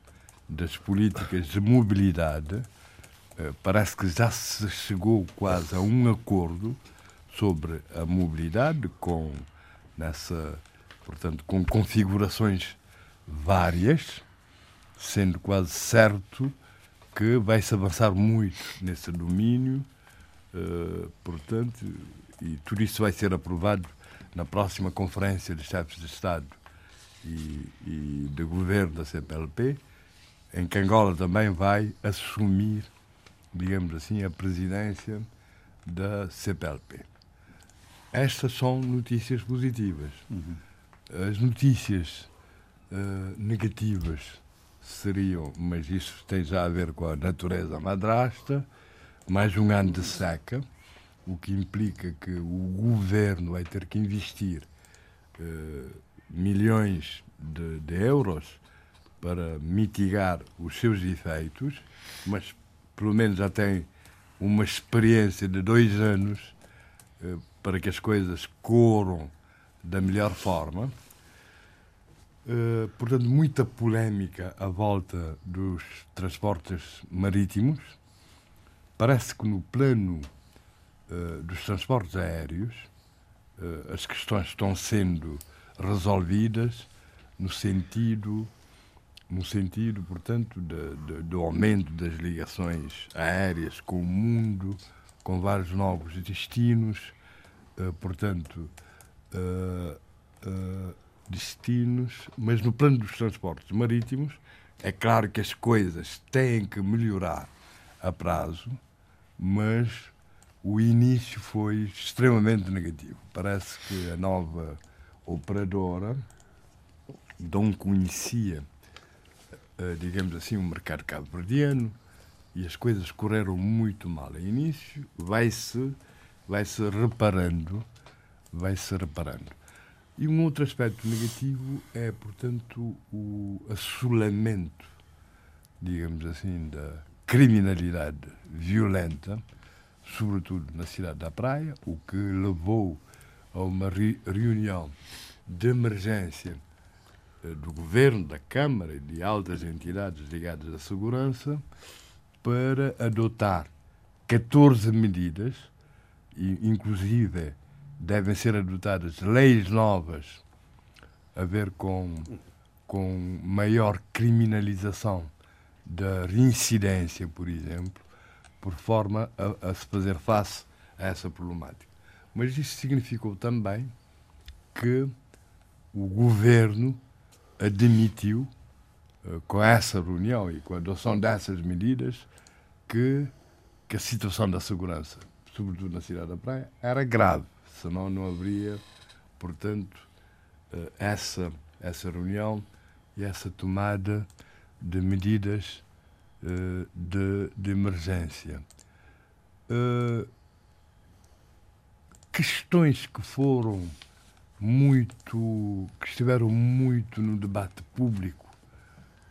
das políticas de mobilidade, uh, parece que já se chegou quase a um acordo sobre a mobilidade com nessa portanto com configurações várias sendo quase certo que vai-se avançar muito nesse domínio, uh, portanto, e tudo isso vai ser aprovado na próxima Conferência de Chefes de Estado e, e de Governo da CPLP, em que Angola também vai assumir, digamos assim, a presidência da CPLP. Estas são notícias positivas. Uhum. As notícias uh, negativas seriam, mas isso tem já a ver com a natureza madrasta, mais um ano de seca, o que implica que o governo vai ter que investir uh, milhões de, de, euros para mitigar os seus efeitos, mas pelo menos já tem uma experiência de dois anos eh, para que as coisas corram da melhor forma. Uh, portanto, muita polémica à volta dos transportes marítimos. Parece que no plano uh, dos transportes aéreos uh, as questões estão sendo resolvidas no sentido no sentido, portanto, de, de, do aumento das ligações aéreas com o mundo, com vários novos destinos, uh, portanto, uh, uh, destinos, mas no plano dos transportes marítimos, é claro que as coisas têm que melhorar a prazo, mas o início foi extremamente negativo. Parece que a nova operadora não conhecia eh, digamos assim, um mercado cabo-verdiano e as coisas correram muito mal no início, vai-se vai -se reparando, vai-se reparando. E um outro aspecto negativo é, portanto, o assolamento, digamos assim, da criminalidade violenta, sobretudo na cidade da Praia, o que levou a uma reunião de emergência eh, do governo, da Câmara e de altas entidades ligadas à segurança para adotar 14 medidas, e inclusive devem ser adotadas leis novas a ver com, com maior criminalização da reincidência, por exemplo, por forma a, a se fazer face a essa problemática. Mas isso significou também que o governo admitiu, eh, com essa reunião e com a adoção dessas medidas, que, que a situação da segurança, sobretudo na cidade da Praia, era grave, senão não haveria, portanto, eh, essa, essa reunião e essa tomada de medidas de, de emergência. Questões que foram muito que estiveram muito no debate público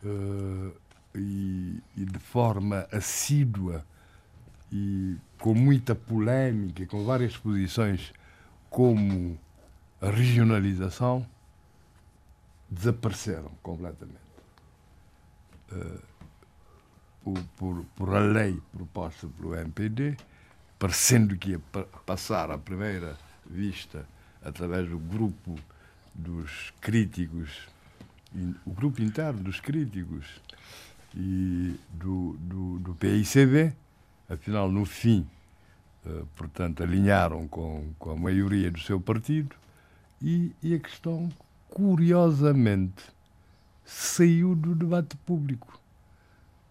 uh, e, e, de forma assídua e com muita polémica, com várias posições, como a regionalização, desapareceram completamente. Uh, por, por a lei proposta pelo MPD, parecendo que ia passar à primeira vista através do grupo dos críticos, o grupo interno dos críticos e do, do, do PICB, afinal, no fim, uh, portanto, alinharam com, com a maioria do seu partido e, e a questão, curiosamente, saiu do debate público.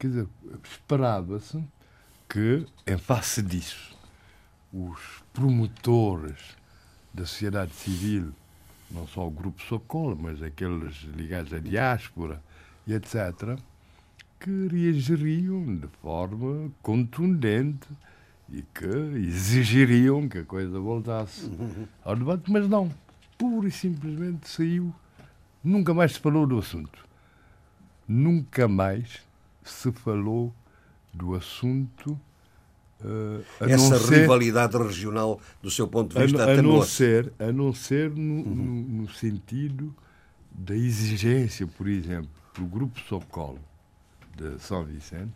Quer dizer, esperava-se que, em face disso, os promotores da sociedade civil, não só o Grupo Socorro, mas aqueles ligados à diáspora e etc., que reagiriam de forma contundente e que exigiriam que a coisa voltasse ao debate, mas não. Pura e simplesmente saiu. Nunca mais se falou do assunto. Nunca mais se falou do assunto Uh, Essa ser, rivalidade regional, do seu ponto de vista, a, a não ser A não ser no, uhum. no, no, sentido da exigência, por exemplo, do Grupo Socorro de São Vicente,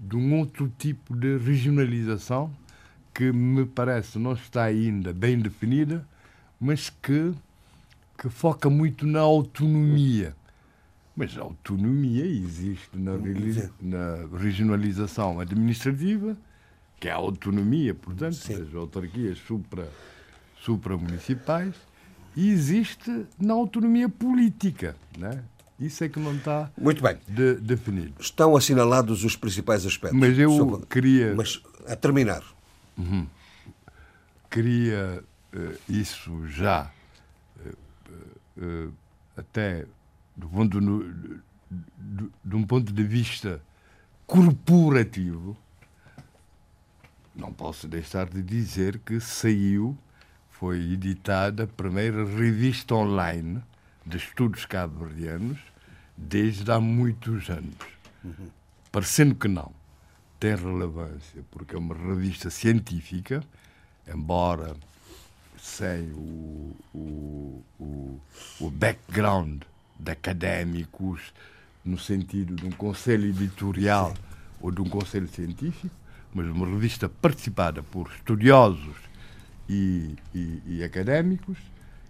de um outro tipo de regionalização que me parece não está ainda bem definida, mas que, que foca muito na autonomia. Mas a autonomia existe na, na regionalização administrativa que é a autonomia, portanto, Sim. das autarquias supra, supramunicipais, e existe na autonomia política. Né? Isso é que não está Muito bem. De, definido. Estão assinalados os principais aspectos. Mas eu queria. Mas, a terminar. Uhum. Queria uh, isso já, uh, uh, até do ponto, no, de, de um ponto de vista corporativo, não posso deixar de dizer que saiu, foi editada a primeira revista online de estudos cabo-verdianos desde há muitos anos. Uhum. Parecendo que não. tem relevância porque é uma revista científica, embora sem o, o, o, o background de académicos no sentido de um conselho editorial Sim. ou de um conselho científico, mas uma revista participada por estudiosos e, e, e académicos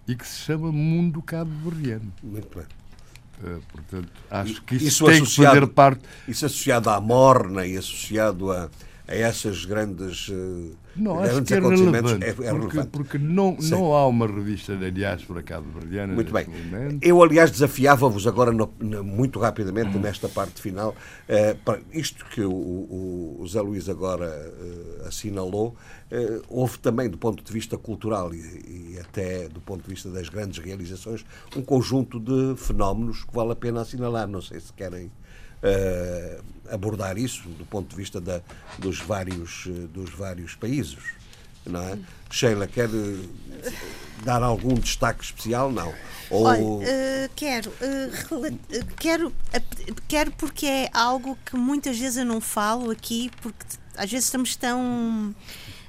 e que se chama Mundo Cabo Verdeano. Muito bem. Uh, portanto, acho que isso, isso tem que fazer parte. Isso associado à morna e associado a, a essas grandes. Uh, não, acho que é relevante, é, é porque, relevante. porque não, não há uma revista da diáspora cabo-verdiana Muito bem. Momento. Eu, aliás, desafiava-vos agora, no, no, muito rapidamente, hum. nesta parte final, uh, para isto que o, o, o Zé Luís agora uh, assinalou, houve também, do ponto de vista cultural e, e, até do ponto de vista das grandes realizações, um conjunto de fenómenos que vale a pena assinalar. Não sei se querem uh, abordar isso do ponto de vista da, dos, vários, dos vários países. Não é? Sheila, quer eh, dar algum destaque especial? Não. Ou... Olha, uh, quero, uh, quero, quero porque é algo que muitas vezes eu não falo aqui, porque às vezes estamos tão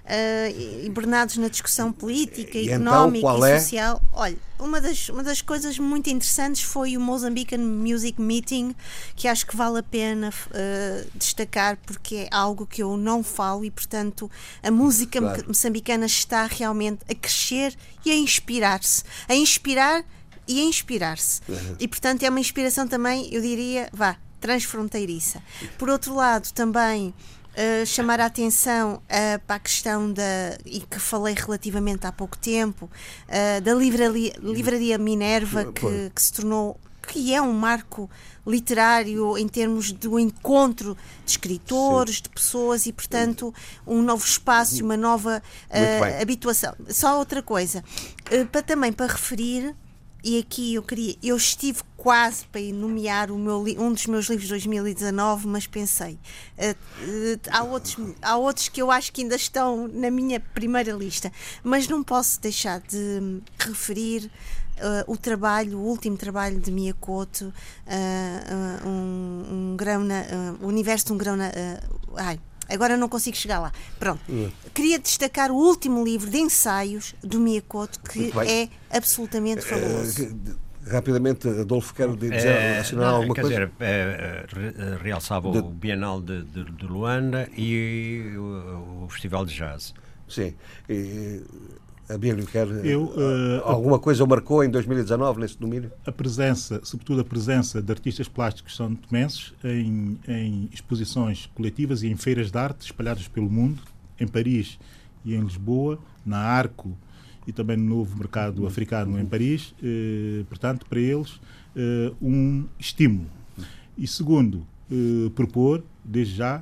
uh, na discussão política, e então, económica então, e é? social. Olha, uma das, uma das coisas muito interessantes foi o Mozambican Music Meeting, que acho que vale a pena uh, destacar porque é algo que eu não falo e, portanto, a música claro. moçambicana está realmente a crescer e a inspirar-se. A inspirar e a inspirar-se. Uhum. E, portanto, é uma inspiração também, eu diria, vá, transfronteiriça. Por outro lado, também uh, chamar a atenção uh, para a questão da, e que falei relativamente há pouco tempo, uh, da livraria, livraria Minerva, que, que se tornou que é um marco literário em termos do encontro de escritores, Sim. de pessoas e, portanto, um novo espaço, uma nova uh, habituação. Só outra coisa, uh, para, também para referir e aqui eu queria, eu estive quase para nomear meu, um dos meus livros de 2019, mas pensei, uh, uh, há, outros, há outros que eu acho que ainda estão na minha primeira lista, mas não posso deixar de referir Uh, o trabalho, o último trabalho de Miyakoto, uh, uh, um, um, grão na, o universo de um grão na. ai, Agora não consigo chegar lá. Pronto. Hum. Queria destacar o último livro de ensaios do Miyakoto, que é absolutamente fabuloso. Rapidamente, Adolfo, quero dizer, é, assinar alguma quer coisa? Dizer, é, realçava de... o Bienal de, de, de, Luanda e o, o Festival de Jazz. Sim. E, Abílio, quer eu, uh, alguma coisa marcou em 2019 nesse domínio? A presença, sobretudo a presença de artistas plásticos são tomenses em, em exposições coletivas e em feiras de arte espalhadas pelo mundo, em Paris e em Lisboa, na Arco e também no novo mercado africano em Paris. Uh, portanto, para eles, uh, um estímulo. E segundo, propor, desde já,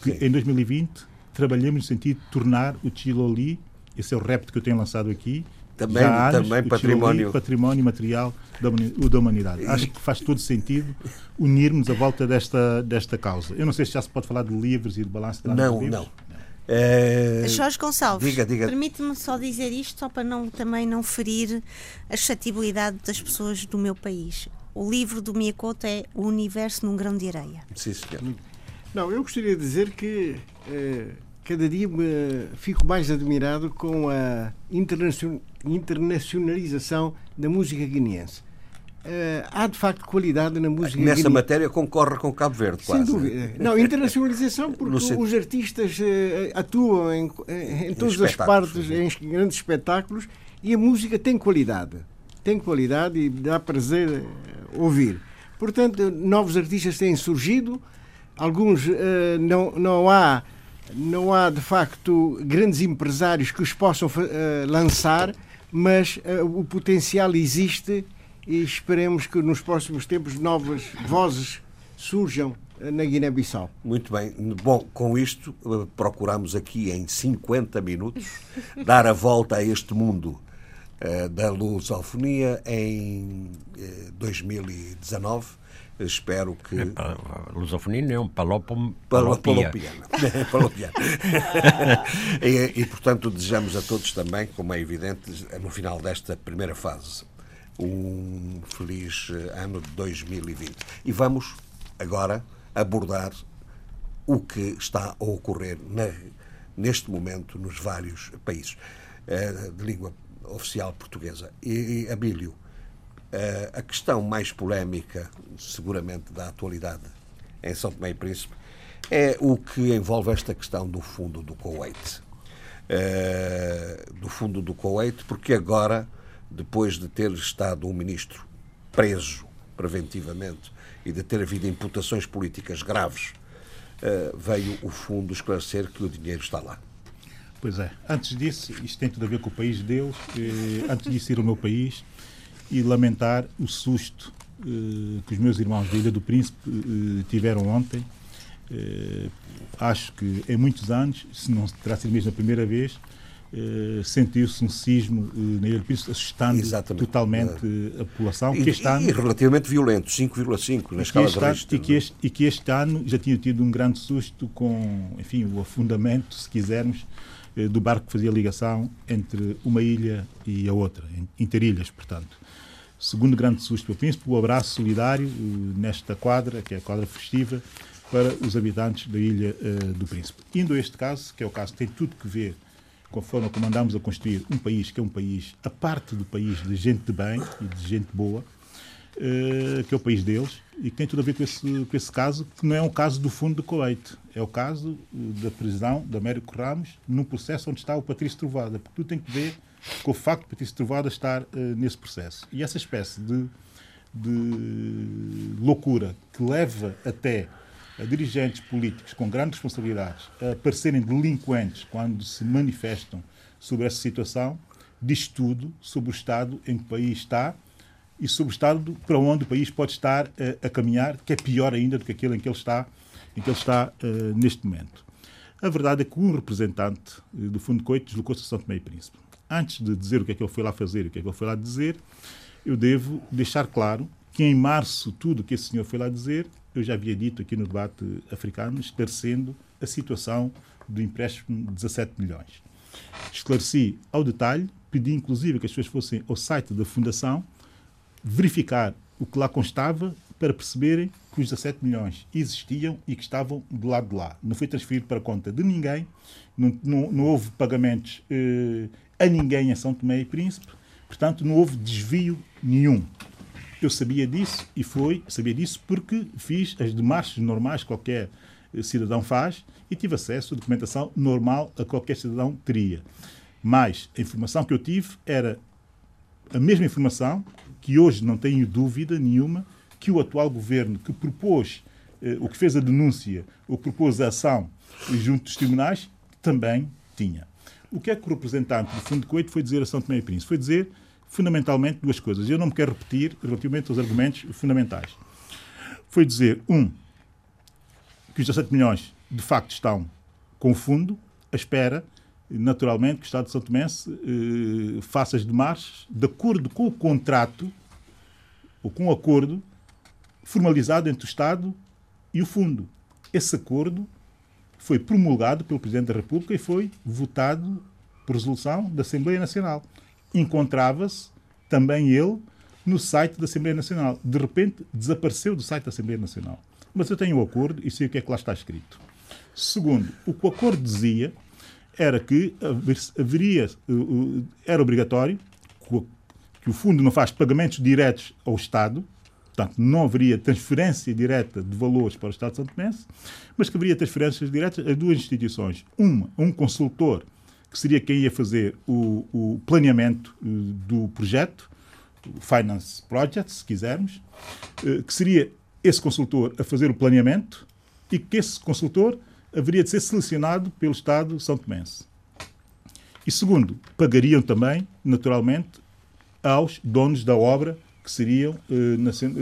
que Sim. em 2020 trabalhemos no sentido de tornar o Chiloli esse é o repto que eu tenho lançado aqui. Também, anos, também património. património material da, da humanidade. Acho que faz todo sentido unirmos a volta desta, desta causa. Eu não sei se já se pode falar de livros e de balanço de Não, não. É... Jorge Gonçalves, diga, diga. permite-me só dizer isto, só para não, também não ferir a suscetibilidade das pessoas do meu país. O livro do Miyakoto é O Universo num Grão de Areia. Sim, senhor. Não, eu gostaria de dizer que eh, cada dia me fico mais admirado com a internacionalização da música guineense. Uh, há de facto qualidade na música Nessa matéria concorre com Cabo Verde, quase. Sem dúvida. Não, internacionalização porque os artistas uh, atuam em, em todas as partes, em grandes espetáculos e a música tem qualidade. Tem qualidade e dá prazer uh, ouvir. Portanto, novos artistas têm surgido, alguns não, não há não há de facto grandes empresários que os possam uh, lançar, mas uh, o potencial existe e esperemos que nos próximos tempos novas vozes surjam uh, na Guiné-Bissau. Muito bem. Bom, com isto procuramos aqui em 50 minutos dar a volta a este mundo da lusofonia em 2019 espero que. É, lusofonia não, palopom, palopiano. palopiano. e, e, portanto, desejamos a todos também, como é evidente, no final desta primeira fase, um feliz ano de 2020. E vamos agora abordar o que está a ocorrer na, neste momento nos vários países uh, de língua oficial portuguesa. E, e Abílio, uh, a questão mais polémica, seguramente, da atualidade em São Tomé e Príncipe é o que envolve esta questão do fundo do Kuwait. Uh, do fundo do Kuwait, porque agora, depois de ter estado um ministro preso preventivamente e de ter havido imputações políticas graves, uh, veio o fundo esclarecer que o dinheiro está lá. Pois é. Antes disso, isto tem tudo a ver com o país deles. Eh, antes disso, ir ao meu país e lamentar o susto eh, que os meus irmãos da Ilha do Príncipe eh, tiveram ontem. Eh, acho que em muitos anos, se não terá sido mesmo a primeira vez, Uh, sentiu-se um sismo uh, na Ilha do Príncipe, assustando Exatamente. totalmente uh, a população. E, que este ano, e relativamente violento, 5,5 na escala de Richter. E que, este, e que este ano já tinha tido um grande susto com, enfim, o afundamento, se quisermos, do barco que fazia ligação entre uma ilha e a outra, interilhas, portanto. Segundo grande susto para o Príncipe, o abraço solidário nesta quadra, que é a quadra festiva, para os habitantes da Ilha do Príncipe. Indo a este caso, que é o caso que tem tudo que ver com a forma como andamos a construir um país que é um país, a parte do país de gente de bem e de gente boa, uh, que é o país deles, e que tem tudo a ver com esse, com esse caso, que não é um caso do fundo do Colete, é o caso eh, da prisão de Américo Ramos num processo onde está o Patrício Trovada, porque tudo tem que ver com o facto de Patrício Trovada estar uh, nesse processo. E essa espécie de, de loucura que leva até dirigentes políticos com grandes responsabilidades a parecerem delinquentes quando se manifestam sobre essa situação, diz tudo sobre o estado em que o país está e sobre o estado para onde o país pode estar a, eh, a caminhar, que é pior ainda do que aquele em que ele está, em que ele está uh, neste momento. A verdade é que um representante uh, do Fundo de Coito deslocou-se a São Tomé e Príncipe. Antes de dizer o que é que ele foi lá fazer e o que é que ele foi lá dizer, eu devo deixar claro que em março tudo o que esse senhor foi lá dizer eu já havia dito aqui no debate africano, esclarecendo a situação do empréstimo de 17 milhões. Esclareci ao detalhe, pedi inclusive que as pessoas fossem ao site da Fundação verificar o que lá constava para perceberem que os 17 milhões existiam e que estavam do lado de lá. Não foi transferido para a conta de ninguém, não, não, não houve pagamentos eh, a ninguém em São Tomé e Príncipe, portanto, não houve desvio nenhum. Eu sabia disso e foi, sabia disso porque fiz as demarches normais que qualquer eh, cidadão faz e tive acesso à documentação normal a qualquer cidadão teria. Mas a informação que eu tive era a mesma informação que hoje não tenho dúvida nenhuma que o atual governo que propôs, eh, o que fez a denúncia, o que propôs a ação junto dos tribunais, também tinha. O que é que o representante do Fundo de Coito foi dizer a São Tomé e Príncipe? Foi dizer fundamentalmente duas coisas. Eu não me quero repetir relativamente aos argumentos fundamentais. Foi dizer, um, que os 17 milhões de facto estão com fundo, à espera, naturalmente, que o Estado de São Tomé eh, faça as demarches de acordo com o contrato, ou com o acordo formalizado entre o Estado e o fundo. Esse acordo foi promulgado pelo Presidente da República e foi votado por resolução da Assembleia Nacional encontrava-se também ele no site da Assembleia Nacional. De repente, desapareceu do site da Assembleia Nacional. Mas eu tenho o acordo e sei o que é que lá está escrito. Segundo, o que o acordo dizia era que haveria, era obrigatório que o fundo não faz pagamentos diretos ao Estado, portanto, não haveria transferência direta de valores para o Estado de São Tomé, mas que haveria transferências diretas a duas instituições. Uma, um consultor que seria quem ia fazer o, o planeamento eh, do projeto, o Finance Project, se quisermos, eh, que seria esse consultor a fazer o planeamento e que esse consultor haveria de ser selecionado pelo Estado São Tomense. E segundo, pagariam também, naturalmente, aos donos da obra, que seriam eh,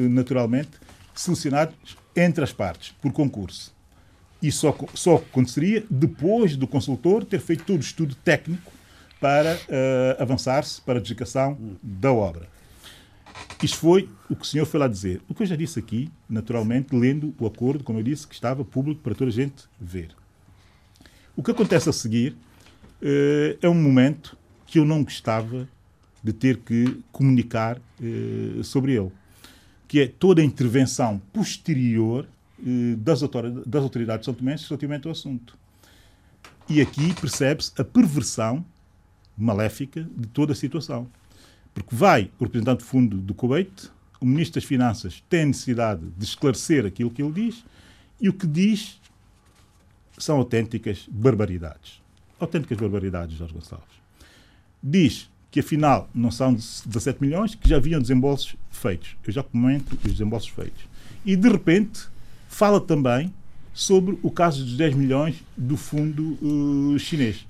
naturalmente selecionados entre as partes, por concurso. E só, só aconteceria depois do consultor ter feito todo o estudo técnico para uh, avançar-se para a adjudicação da obra. Isto foi o que o senhor foi lá dizer. O que eu já disse aqui, naturalmente, lendo o acordo, como eu disse, que estava público para toda a gente ver. O que acontece a seguir uh, é um momento que eu não gostava de ter que comunicar uh, sobre ele, que é toda a intervenção posterior das, das autoridades são tomenses relativamente ao assunto. E aqui percebe-se a perversão maléfica de toda a situação. Porque vai o representante do fundo do Kuwait, o Ministro das Finanças tem necessidade de esclarecer aquilo que ele diz, e o que diz são autênticas barbaridades. Autênticas barbaridades, Jorge Gonçalves. Diz que afinal não são 17 milhões, que já haviam desembolsos feitos. Eu já comento os desembolsos feitos. E de repente fala também sobre o caso dos 10 milhões do fundo uh, chinês.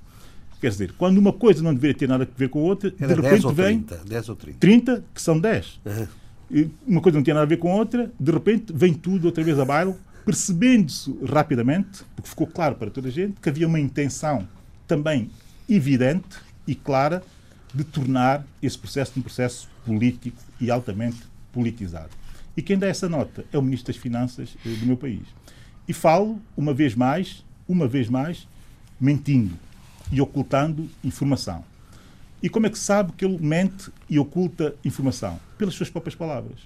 Quer dizer, quando uma coisa não deveria ter nada a ver com a outra, Era de repente 10 ou vem 30, 10 ou 30. 30, que são 10. Uhum. Uma coisa não tinha nada a ver com a outra, de repente vem tudo outra vez a baile, percebendo-se rapidamente, porque ficou claro para toda a gente, que havia uma intenção também evidente e clara de tornar esse processo um processo político e altamente politizado. E quem dá essa nota é o Ministro das Finanças eh, do meu país. E falo, uma vez mais, uma vez mais, mentindo e ocultando informação. E como é que sabe que ele mente e oculta informação? Pelas suas próprias palavras.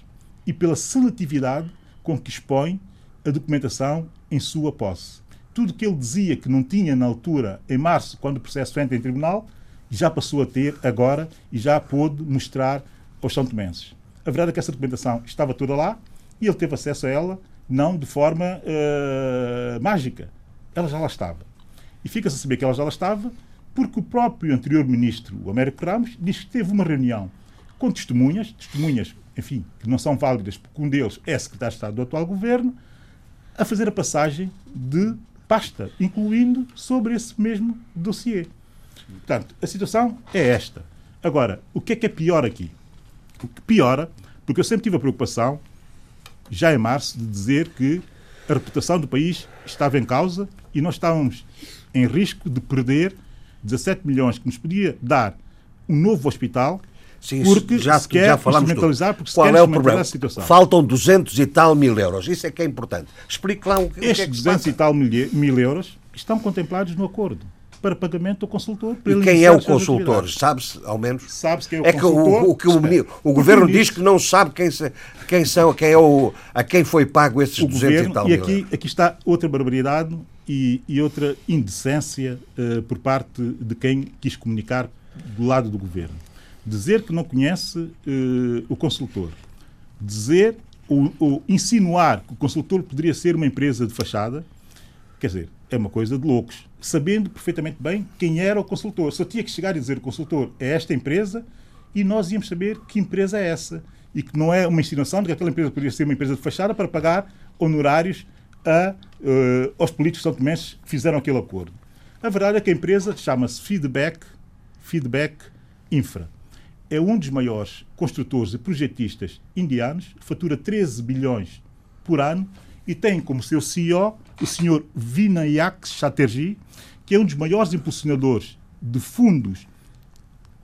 E pela seletividade com que expõe a documentação em sua posse. Tudo que ele dizia que não tinha na altura, em março, quando o processo entra em tribunal, já passou a ter agora e já pôde mostrar aos São Tomenses. A verdade é que essa documentação estava toda lá e ele teve acesso a ela não de forma uh, mágica. Ela já lá estava. E fica-se a saber que ela já lá estava porque o próprio anterior ministro, o Américo Ramos, diz que teve uma reunião com testemunhas, testemunhas, enfim, que não são válidas, porque um deles é secretário de Estado do atual governo, a fazer a passagem de pasta, incluindo sobre esse mesmo dossiê. Portanto, a situação é esta. Agora, o que é que é pior aqui? O que piora, porque eu sempre tive a preocupação, já em março, de dizer que a reputação do país estava em causa e nós estávamos em risco de perder 17 milhões que nos podia dar um novo hospital Sim, porque já, se quer já falamos instrumentalizar, porque se Qual quer é o problema? a situação. Faltam 200 e tal mil euros. Isso é que é importante. Explique lá o que, o que é Estes que se 200 passa. e tal mil, mil euros estão contemplados no acordo para pagamento ao consultor. E quem é o consultor? Sabe-se, ao menos? Sabe-se quem é o É que consultor? o, o que o, Espera. meni- o Porque governo o diz que não sabe quem, se- quem são, quem é o, a quem foi pago esses o 200 e governo, tal e aqui, aqui está outra barbaridade e, e outra indecência eh, por parte de quem quis comunicar do lado do governo. Dizer que não conhece eh, o consultor, dizer ou, ou insinuar que o consultor poderia ser uma empresa de fachada, quer dizer, é uma coisa de loucos. Sabendo perfeitamente bem quem era o consultor. Só tinha que chegar e dizer o consultor é esta empresa e nós íamos saber que empresa é essa. E que não é uma insinuação de que aquela empresa poderia ser uma empresa de fachada para pagar honorários a, eh, aos políticos são tomenses que fizeram aquele acordo. A verdade é que a empresa chama-se Feedback, Feedback Infra. É um dos maiores construtores e projetistas indianos, fatura 13 bilhões por ano e tem como seu CEO o Sr. Vinayak Chatterjee, que é um dos maiores impulsionadores de fundos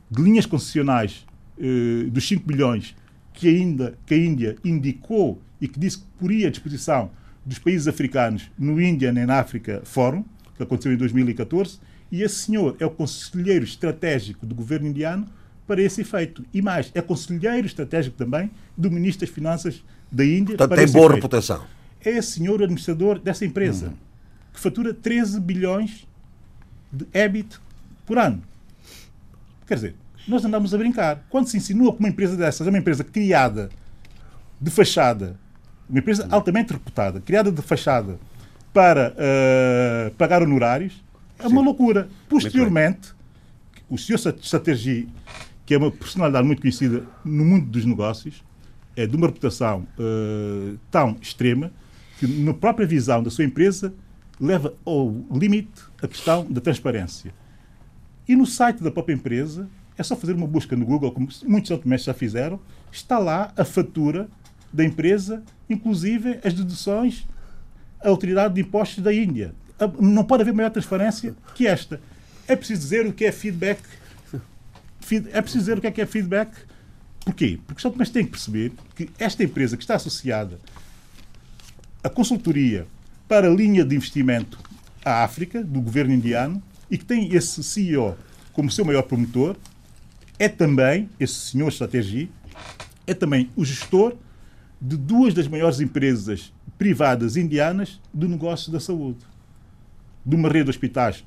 de linhas concessionais eh, dos 5 bilhões que, ainda, que a Índia indicou e que disse que poria à disposição dos países africanos no Indian and Africa Forum, que aconteceu em 2014, e esse senhor é o conselheiro estratégico do governo indiano para esse efeito. E mais, é conselheiro estratégico também do ministro das Finanças da Índia. Portanto, tem boa efeito. reputação. É senhor administrador dessa empresa, que fatura 13 bilhões de EBIT por ano. Quer dizer, nós andamos a brincar. Quando se insinua que uma empresa dessas é uma empresa criada de fachada, uma empresa altamente reputada, criada de fachada para eh, pagar honorários, é uma loucura. Posteriormente, o Sr. Chatterjee, que é uma personalidade muito conhecida no mundo dos negócios, é de uma reputação eh, tão extrema que, na própria visão da sua empresa, leva ao limite a questão da transparência. E no site da própria empresa, é só fazer uma busca no Google, como muitos automatistas já fizeram, está lá a fatura da empresa, inclusive as deduções à autoridade de impostos da Índia. A- Não pode haver maior transparência que esta. É preciso dizer o que é feedback. Feed- É preciso dizer o que é que é feedback. Porquê? Porque os automatistas têm que perceber que esta empresa que está associada à consultoria para a linha de investimento à África, do governo indiano, e que tem esse CEO como seu maior promotor, é também, esse senhor Strategie, é também o gestor de duas das maiores empresas privadas indianas do negócio da saúde. De uma rede de hospitais,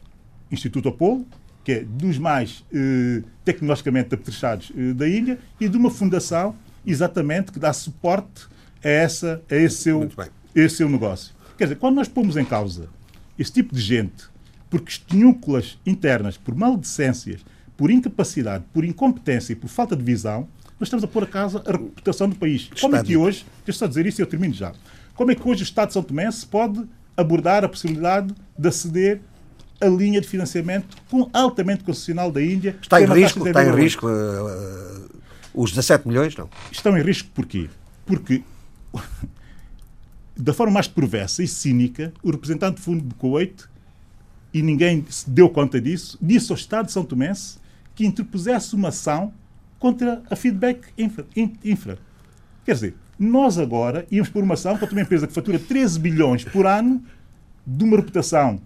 Instituto Apolo, que é dos mais eh, tecnologicamente apetrechados eh, da Índia, e de uma fundação, exatamente, que dá suporte a, essa, a esse, seu, esse seu negócio. Quer dizer, quando nós pomos em causa esse tipo de gente, por questões internas, por maldecências, por incapacidade, por incompetência e por falta de visão, nós estamos a pôr a casa a reputação do país. Como é que hoje, deixa só dizer isso e eu termino já, como é que hoje o Estado de São Tomé se pode abordar a possibilidade de aceder a linha de financiamento com, altamente concessional da Índia. Está em risco, está em risco uh, os 17 milhões, não? Estão em risco porquê? Porque, da forma mais perversa e cínica, o representante do Fundo do Kuwait, e ninguém se deu conta disso, disse ao Estado de São Tomé que interpusesse uma ação contra a Feedback Infra. infra. Quer dizer, nós agora íamos por uma ação contra uma empresa que fatura 13 bilhões por ano, de uma reputação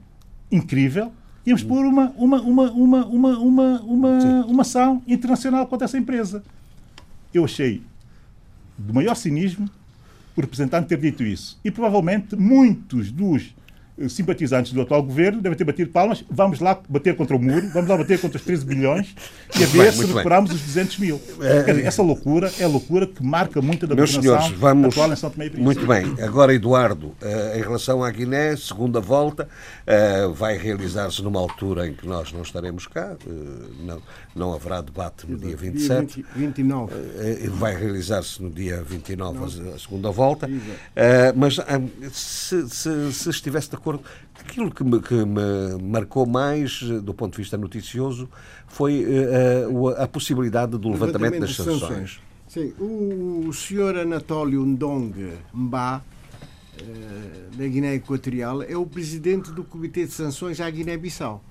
incrível, íamos pôr uma, uma, uma, uma, uma, uma, uma, uma ação internacional contra essa empresa. Eu achei do maior cinismo o representante ter dito isso. E provavelmente muitos dos simpatizantes do atual governo devem ter batido palmas. Vamos lá bater contra o muro, vamos lá bater contra os 13 bilhões e a ver bem, se recuperamos os 200 mil. É, dizer, essa loucura é a loucura que marca muito da Meus senhores, vamos, atual em São Tomé e Muito bem. Agora, Eduardo, eh, em relação à Guiné, segunda volta, eh, vai realizar-se numa altura em que nós não estaremos cá, não, não haverá debate no dia 27. Dia 20, 29. Vai realizar-se no dia 29 a segunda volta. Mas se, se, se estivesse de acordo. Aquilo que me, que me marcou mais, eh, do ponto de vista noticioso, foi uh, a, a, possibilidade do levantamento, levantamento das sanções. sanções. Sim, o, o senhor Anatólio Ndong Mba, uh, da Guiné Equatorial, é o presidente do Comitê de Sanções à Guiné-Bissau.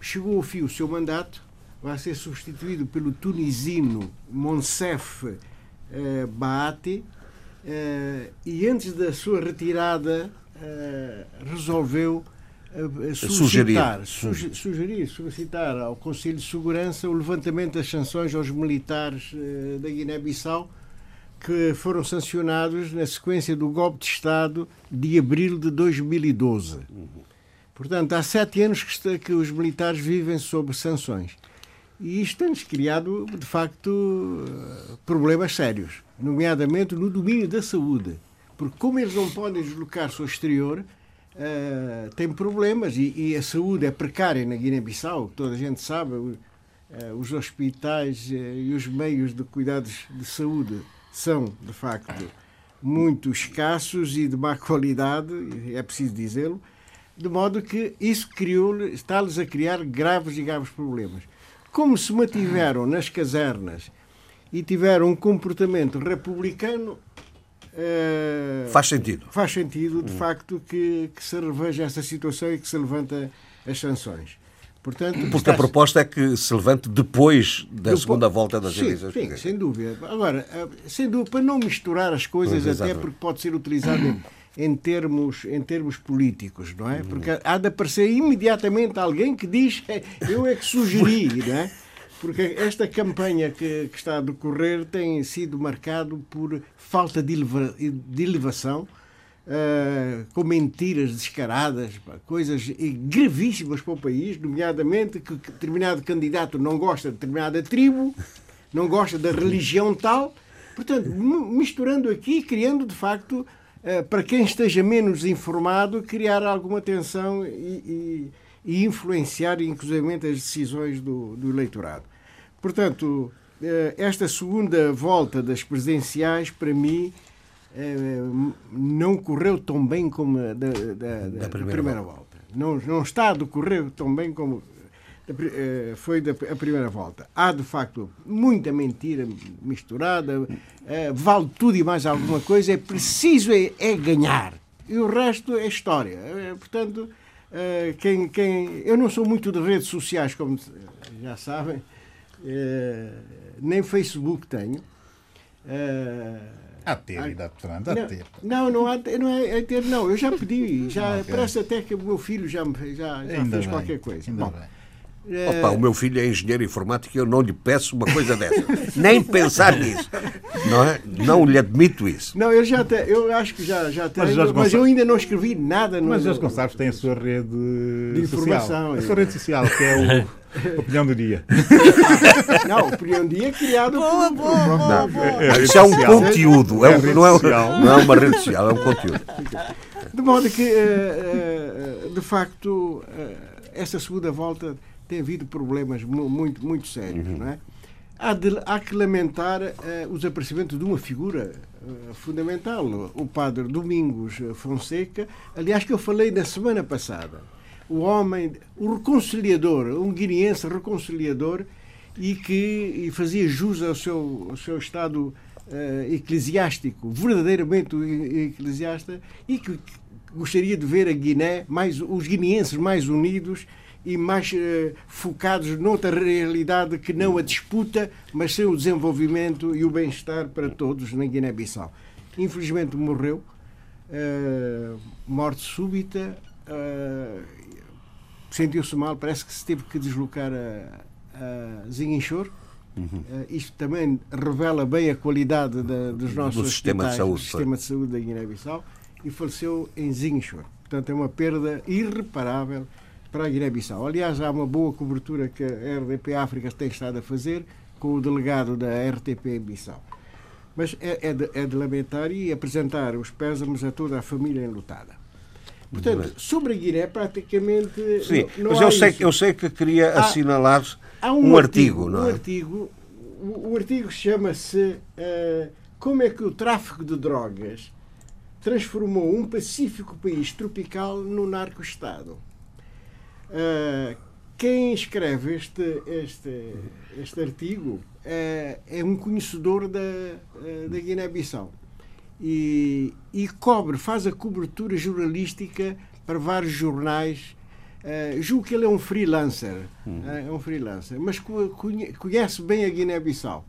Chegou ao fim o seu mandato, vai ser substituído pelo tunisino Monsef uh, Baate, uh, e antes da sua retirada eh, resolveu uh, solicitar, sugerir. sugerir, solicitar ao Conselho de Segurança o levantamento das sanções aos militares da Guiné-Bissau que foram sancionados na sequência do golpe de Estado de abril de 2012. Portanto, há sete anos que, está, que os militares vivem sob sanções. E isto tem-nos criado, de facto, problemas sérios, nomeadamente no domínio da saúde. Porque como eles não podem deslocar-se ao exterior, uh, têm problemas e, e, a saúde é precária na Guiné-Bissau, toda a gente sabe, uh, os hospitais uh, e os meios de cuidados de saúde são, de facto, muito escassos e de má qualidade, é preciso dizê-lo, de modo que isso criou, está-lhes a criar graves e graves problemas. Como se mantiveram nas casernas e tiveram um comportamento republicano, Uh, faz sentido. Faz sentido, de facto, que, que, se reveja essa situação e que se levanta as sanções. Portanto, Porque está... a proposta é que se levante depois da depois... segunda volta das sim, eleições. Sim, sem dúvida. Agora, eh, sem dúvida, para não misturar as coisas, pois, até porque pode ser utilizado em, em, termos, em termos políticos, não é? Porque há de aparecer imediatamente alguém que diz eu é que sugeri, não é? Porque esta campanha que, que, está a decorrer tem sido marcado por falta de, eleva, de elevação, uh, com mentiras descaradas, coisas gravíssimas para o país, nomeadamente que determinado candidato não gosta de determinada tribo, não gosta da religião tal. Portanto, misturando aqui, criando de facto, uh, para quem esteja menos informado, criar alguma tensão e, e, e influenciar, inclusive, as decisões do, do eleitorado. Portanto, eh, esta segunda volta das presidenciais, para mim, eh, não correu tão bem como a da, da, da, da primeira, primeira volta. volta. Não, não está a decorrer tão bem como eh, foi a primeira volta. Há, de facto, muita mentira misturada, vale tudo e mais alguma coisa, é preciso é, é ganhar. E o resto é história. Portanto, quem, quem, eu não sou muito de redes sociais, como já sabem, nem Facebook tenho. É, há ter, ainda, Fernando, há ter. Não, não, há, não é, é ter, não. Eu já pedi, já okay. parece até que o meu filho já, já, já fez bem, qualquer coisa. Bom, Opa, o meu filho é engenheiro informático e eu não lhe peço uma coisa dessa. Nem pensar nisso. Não, é? não lhe admito isso. Não, eu já até, eu acho que já, já tenho, mas, mas, eu ainda não escrevi nada no. Mas Jorge Gonçalves tem a sua rede de informação. Social, a sua rede social, que é o Opinião do Dia. Não, Opinião do Dia é criado boa, por, boa, por boa, boa. É, isso é um conteúdo, é, um, não, é, não é uma rede social, é um conteúdo. De modo que, de facto, essa segunda volta tem havido problemas muito, muito sérios. Uhum. Não é? há, de, há que lamentar uh, os aparecimentos de uma figura uh, fundamental, o padre Domingos Fonseca, aliás, que eu falei na semana passada. O homem, o reconciliador, um guineense reconciliador e que e fazia jus ao seu, ao seu estado uh, eclesiástico, verdadeiramente eclesiasta, e que, gostaria de ver a Guiné, mais, os guineenses mais unidos e mais uh, focados noutra realidade que não a disputa, mas sim o desenvolvimento e o bem-estar para todos na Guiné-Bissau. Infelizmente morreu, uh, morte súbita, sentiu-se mal, parece que se teve que deslocar a, a Zinguinchor. Uhum. Uh, isto também revela bem a qualidade da, dos nossos do sistema de saúde, do sistema de saúde da Guiné-Bissau e faleceu em Zinguinchor. Portanto, é uma perda irreparável para a Guiné-Bissau. Aliás, há uma boa cobertura que a RDP África tem estado a fazer com o delegado da RTP Bissau. Mas é, é, de, é de lamentar e apresentar os pésames a toda a família enlutada. Portanto, sobre a Guiné, praticamente. Sim, não, não mas eu sei, eu sei que queria há, assinalar há um, um, artigo, artigo, não é? Um artigo, o, o artigo chama-se uh, Como é que o tráfico de drogas transformou um pacífico país tropical no narco-estado. Uh, quem escreve este, este, este artigo é, é um conhecedor da, da Guiné-Bissau e, e cobre, faz a cobertura jornalística para vários jornais. Uh, julgo que ele é um freelancer, hum. é um freelancer, mas conhece bem a Guiné-Bissau.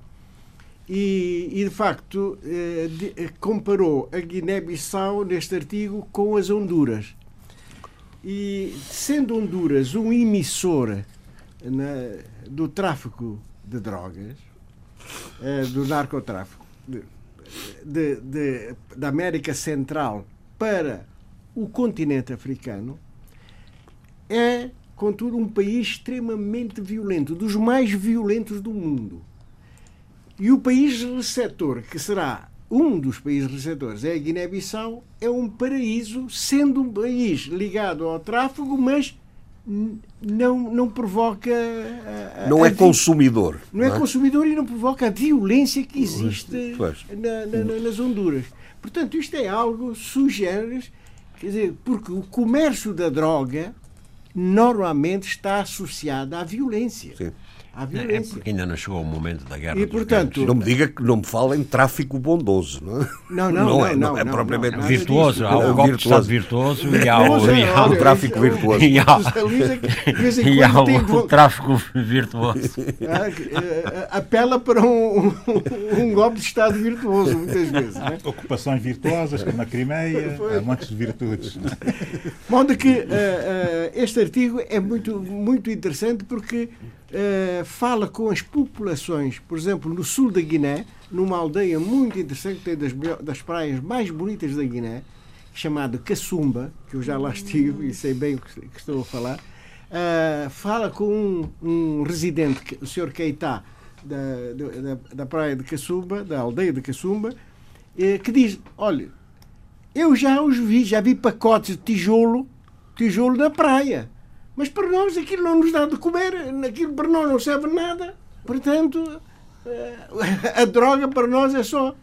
E, e, de facto uh, de, comparou a Guiné-Bissau neste artigo com as Honduras. E sendo Honduras um emissor na, do tráfico de drogas, eh, do narcotráfico de, de, da América Central para o continente africano, é, contudo, um país extremamente violento, dos mais violentos do mundo. E o país receptor, que será um dos países receptores é a Guiné-Bissau, é um paraíso, sendo um país ligado ao tráfego, mas não, não provoca. A, não é consumidor. Não, é é, consumidor e não provoca a violência que existe na, na, nas Honduras. Portanto, isto é algo sugere, quer dizer, porque o comércio da droga normalmente está associado à violência. Sim à é, violência. É porque ainda não chegou o momento da guerra. E, portanto, não me diga que não me fala em tráfico bondoso, não é? Não, não, não, não, é, não, é propriamente não, virtuoso. Há o golpe de Estado virtuoso e há o, e há o tráfico virtuoso. E há, e há o, tráfico virtuoso. Ah, eh, apela para um, um, golpe de Estado virtuoso, muitas vezes. É? Ocupações virtuosas, como na Crimeia, há montes de virtudes. Modo que uh, uh, este artigo é muito, muito interessante porque uh, fala com as populações, por exemplo, no sul da Guiné, numa aldeia muito interessante, tem das, das praias mais bonitas da Guiné, chamada Caçumba, que eu já lá estive e sei bem o que, que estou a falar. Uh, fala com um, um, residente, o Sr. Keita, da, da, da praia de Caçumba, da aldeia de Caçumba, uh, que diz: Olha, eu já os vi, já vi pacotes de tijolo, tijolo na praia. Mas para nós aquilo não nos dá de comer, aquilo para nós não serve nada. Portanto, eh, a droga para nós é só.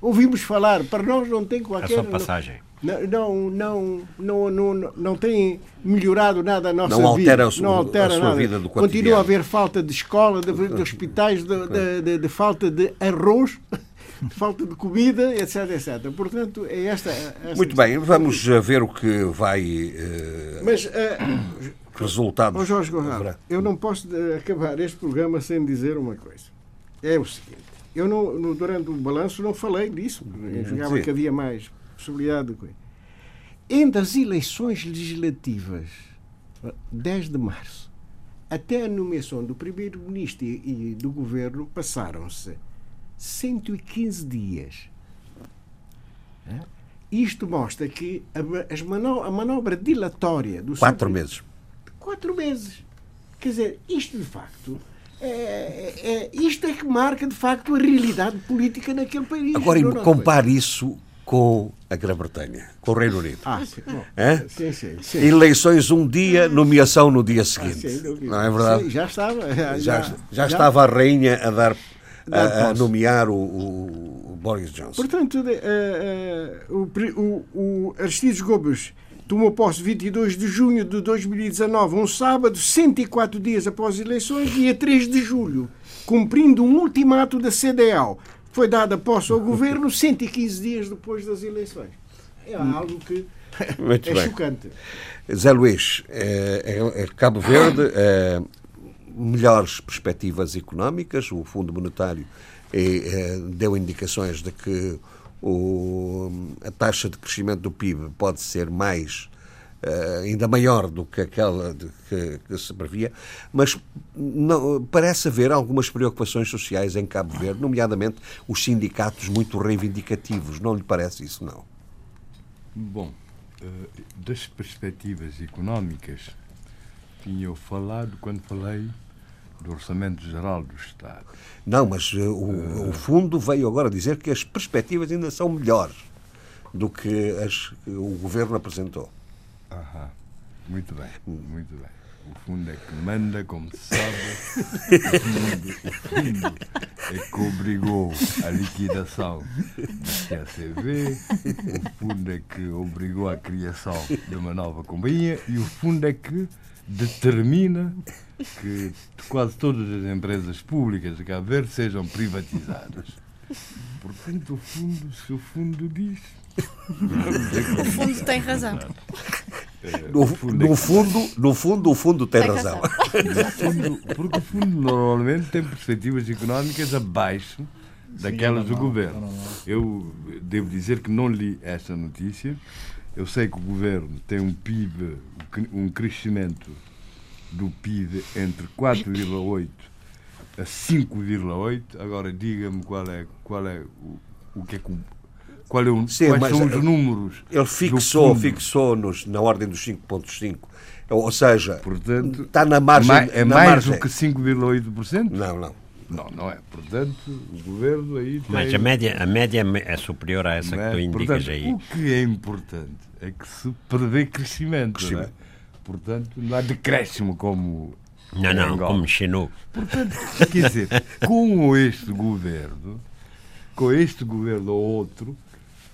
Ouvimos falar, para nós não tem qualquer. É só passagem. Não, não, não, não, não, não tem melhorado nada a nossa não altera vida. A sua, não altera a sua nada. vida do Continua a haver falta de escola, de, de hospitais, de, de, de, de falta de arroz de falta de comida, etc, etc. Portanto, é esta. esta Muito bem, vamos ver o que vai. Uh... Mas uh, resultados. Oh Jorge Gonçalves, eu não posso acabar este programa sem dizer uma coisa. É o seguinte, eu não, no, durante o balanço não falei disso, julgava que havia mais possibilidade de coisa. Entre as eleições legislativas, 10 de março, até a nomeação do primeiro-ministro e do governo passaram-se 115 dias. Isto mostra que a, manobra, a manobra dilatória do quatro meses quatro meses quer dizer isto de facto é, é, é, isto é que marca de facto a realidade política naquele país. Agora compare isso com a Grã-Bretanha, com o Reino Unido. Ah, sim. Bom, sim, sim, sim, Eleições um dia, nomeação no dia seguinte. Ah, não é verdade? já estava. Já, já, já, já estava a rainha a dar a, a nomear o, o, o, Boris Johnson. Portanto, uh, uh, o, o, o Aristides Gomes tomou posse 22 de junho de 2019, um sábado, 104 dias após as eleições, dia 3 de julho, cumprindo um ultimato da CDAO. Foi dada posse ao governo 115 dias depois das eleições. É algo que Muito é bem. chocante. Zé Luís, é, é, é Cabo Verde, é, melhores perspectivas económicas, o Fundo Monetário é, deu indicações de que o, a taxa de crescimento do PIB pode ser mais Uh, ainda maior do que aquela de, que, que, se previa, mas não, parece haver algumas preocupações sociais em Cabo Verde, nomeadamente os sindicatos muito reivindicativos. Não lhe parece isso, não? Bom, uh, das perspectivas económicas, tinha eu falado quando falei do Orçamento Geral do Estado. Não, mas uh, o, o, Fundo veio agora dizer que as perspectivas ainda são melhores do que as que o Governo apresentou. Aham. Muito bem, muito bem. O fundo é que manda, como se sabe. O fundo, o fundo é que obrigou a liquidação do TCV, o fundo é que obrigou a criação de uma nova companhia e o fundo é que determina que quase todas as empresas públicas de Cabo Verde sejam privatizadas. Portanto, o fundo, se o fundo diz. O fundo tem razão. No, no, fundo, no fundo, o fundo tem, tem razão. razão. Fundo, porque o fundo normalmente tem perspectivas económicas abaixo daquelas do governo. Eu devo dizer que não li esta notícia. Eu sei que o governo tem um PIB, um crescimento do PIB entre 4,8 a 5,8. Agora diga-me qual é, qual é o, o que é que qual é o, Sim, quais são os números. Ele fixou, fixou-nos na ordem dos 5,5. Ou seja, Portanto, está na margem. É mais margem. do que 5,8%? Não, não. Não, não é. Portanto, o governo aí tem... Mas a média, a média é superior a essa que tu indicas Portanto, aí. O que é importante é que se prevê crescimento. crescimento. Não é? Portanto, não há decréscimo como. Não, não, como Xenu. Portanto, quer dizer, com este governo, com este governo ou outro,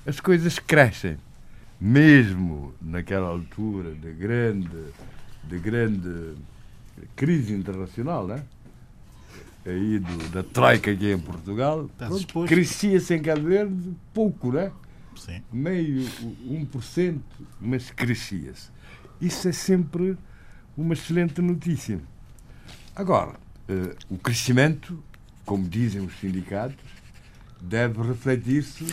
as coisas crescem. Mesmo naquela altura de grande, de grande crise internacional, né? Aí do, da Troika aqui em Portugal, crescia-se em Cabo Verde pouco, né? Sim. meio 1%, mas crescia-se. Isso é sempre uma excelente notícia. Agora, uh, o crescimento, como dizem os sindicatos, deve refletir-se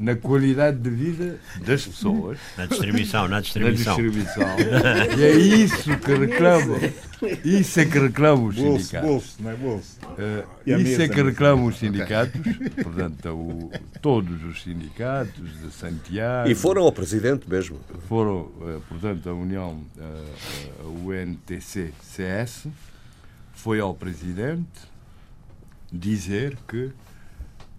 na qualidade de vida das pessoas. Na distribuição, na distribuição. Na distribuição. e é isso que reclamam. Isso é que reclamam os bolso, sindicatos. Bolso, não é bolso. Uh, isso é que reclamam os sindicatos, okay. portanto, o, todos os sindicatos de Santiago. E foram ao presidente mesmo. Foram, uh, portanto, a União, uh, a UNTC-CS, foi ao presidente dizer que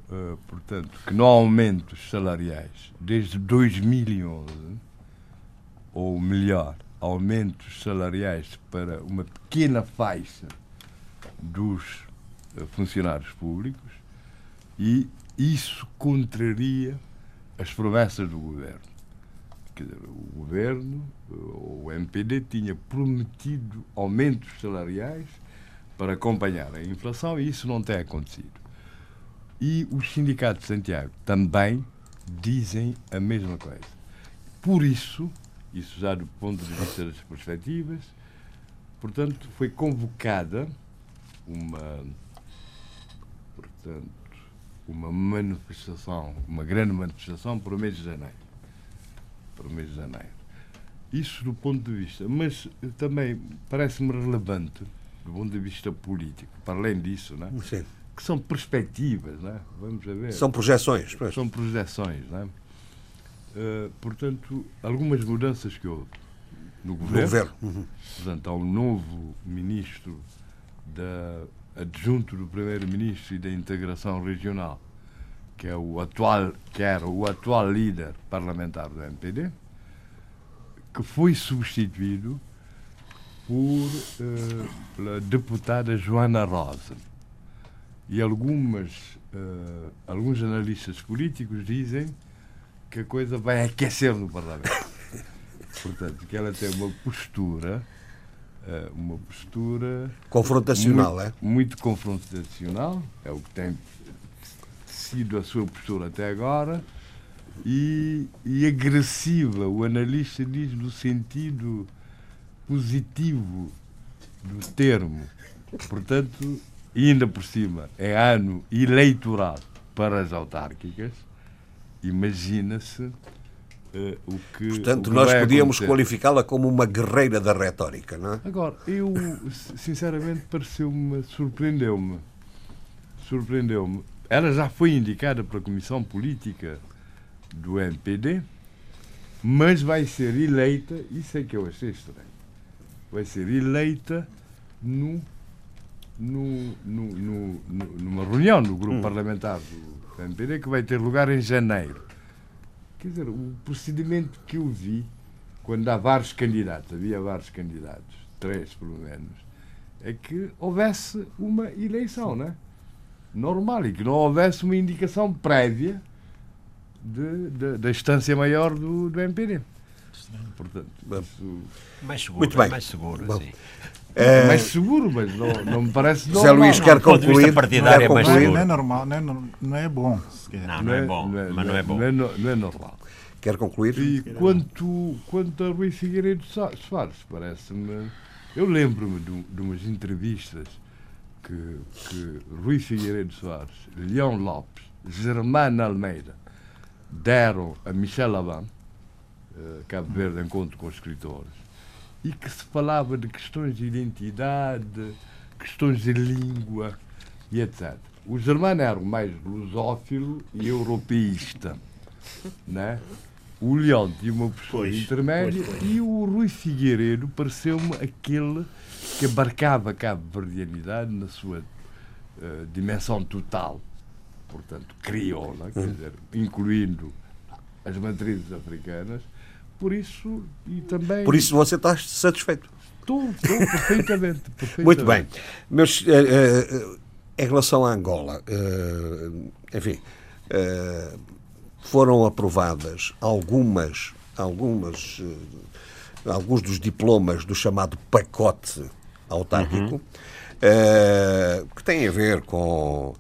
uh, portanto, que não há aumentos salariais desde 2011, ou melhor, aumentos salariais para uma pequena faixa dos uh, funcionários públicos e isso contraria as promessas do governo. Quer dizer, o governo, o MPD, tinha prometido aumentos salariais para acompanhar a inflação e isso não tem acontecido. E os sindicatos de Santiago também dizem a mesma coisa. Por isso, isso já do ponto de vista das perspectivas, portanto, foi convocada uma, portanto, uma manifestação, uma grande manifestação para o mês de janeiro. Para o mês de janeiro. Isso do ponto de vista. Mas também parece-me relevante do ponto de vista político, para além disso, né? Sim. Que são perspectivas, né? vamos a ver. São projeções. Pois. São projeções. Né? Uh, portanto, algumas mudanças que houve no governo. No governo. Uhum. Portanto, há um novo ministro da adjunto do primeiro-ministro e da integração regional, que é o atual, que era o atual líder parlamentar do MPD, que foi substituído por uh, pela deputada Joana Rosa. E algumas, uh, alguns analistas políticos dizem que a coisa vai aquecer no Parlamento. Portanto, que ela tem uma postura, uh, uma postura confrontacional, muito, é? Muito confrontacional, é o que tem sido a sua postura até agora, e, e agressiva. O analista diz no sentido positivo do termo. Portanto, ainda por cima, é ano eleitoral para as autárquicas. Imagina-se uh, o que. Portanto, o que nós podíamos qualificá-la como uma guerreira da retórica, não é? Agora, eu, sinceramente, pareceu-me, surpreendeu-me. Surpreendeu-me. Ela já foi indicada para a Comissão Política do MPD, mas vai ser eleita, isso é que eu achei estranho vai ser eleita no, no, no, no numa reunião do grupo hum. parlamentar do MPD que vai ter lugar em janeiro. Quer dizer, o procedimento que eu vi quando há vários candidatos, havia vários candidatos, três pelo menos, é que houvesse uma eleição, né? Normal, e que não houvesse uma indicação prévia de, de, da instância maior do, do MPD. Portanto, isso... mais seguro, Muito bem. mais seguro, Bom. Assim. É... Mais seguro, mas não, não me parece normal. José Luís quer concluir. Partidário é, mais seguro. não é normal, não é, não é bom. Não, não é bom, mas não é bom. Não é, não é normal. Quer concluir? E quanto, quanto a Rui Figueiredo Soares, parece-me. Eu lembro-me de, de, umas entrevistas que, que Rui Figueiredo Soares, Leão Lopes, Germano Almeida deram a Michel Aban eh, Cabo Verde Encontro com Escritores, e que se falava de questões de identidade, questões de língua e etc. O Germano era mais lusófilo e europeísta. Né? O Leão tinha uma postura pois, intermédia pois, pois. e o Rui Figueiredo pareceu-me aquele que abarcava a cabo-verdianidade na sua uh, dimensão total. Portanto, crioula, quer hum. dizer, incluindo as matrizes africanas, por isso, e também. Por isso você está satisfeito. Estou, estou perfeitamente, perfeitamente. Muito bem. Meus, uh, uh, em relação à Angola, uh, enfim, foram aprovadas algumas, algumas, alguns dos diplomas do chamado pacote autárquico, uhum. que têm a ver com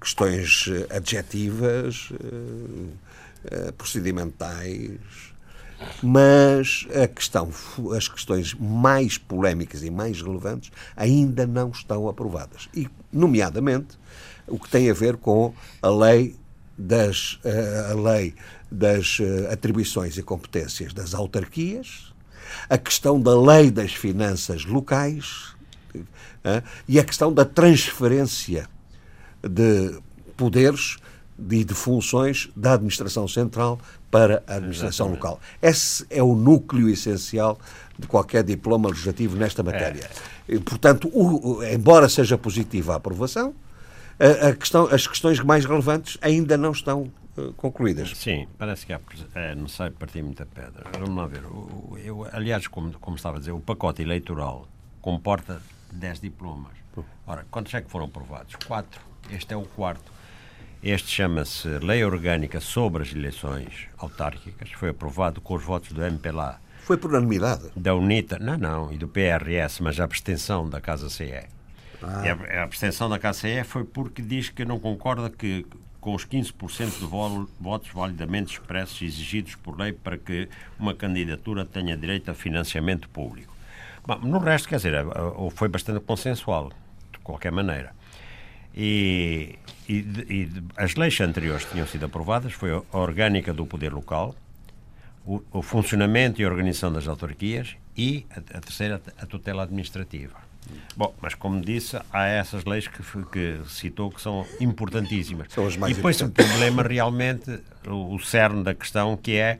questões adjetivas, procedimentais, mas a questão, as questões mais polémicas e mais relevantes ainda não estão aprovadas. E, nomeadamente, o que tem a ver com a lei das, eh, a lei das eh, atribuições e competências das autarquias, a questão da lei das finanças locais eh, e a questão da transferência de poderes e de funções da administração central para a administração Exatamente. local. Esse é o núcleo essencial de qualquer diploma legislativo nesta matéria. É. Portanto, o, embora seja positiva a aprovação, a, a questão, as questões mais relevantes ainda não estão uh, concluídas. Sim, parece que há, é, sei partir muita pedra. Vamos lá ver. O, eu, aliás, como, como estava a dizer, o pacote eleitoral comporta 10 diplomas. Ora, quantos é que foram aprovados? Quatro. Este é o quarto. Este chama-se Lei Orgânica sobre as Eleições Autárquicas, foi aprovado com os votos do MPLA. Foi por unanimidade? Da UNITA, não, não, e do PRS, mas a abstenção da Casa CE. Ah. A, a abstenção da Casa CE foi porque diz que não concorda que com os 15% de votos validamente expressos exigidos por lei para que uma candidatura tenha direito a financiamento público. Bom, no resto, quer dizer, foi bastante consensual, de qualquer maneira. E, e, e, as leis anteriores que tinham sido aprovadas foi a orgânica do poder local, o, o funcionamento e organização das autarquias e a, a terceira, a tutela administrativa. Bom, mas como disse, há essas leis que, que citou que são importantíssimas. São as mais e depois o problema realmente, o, o cerne da questão, que é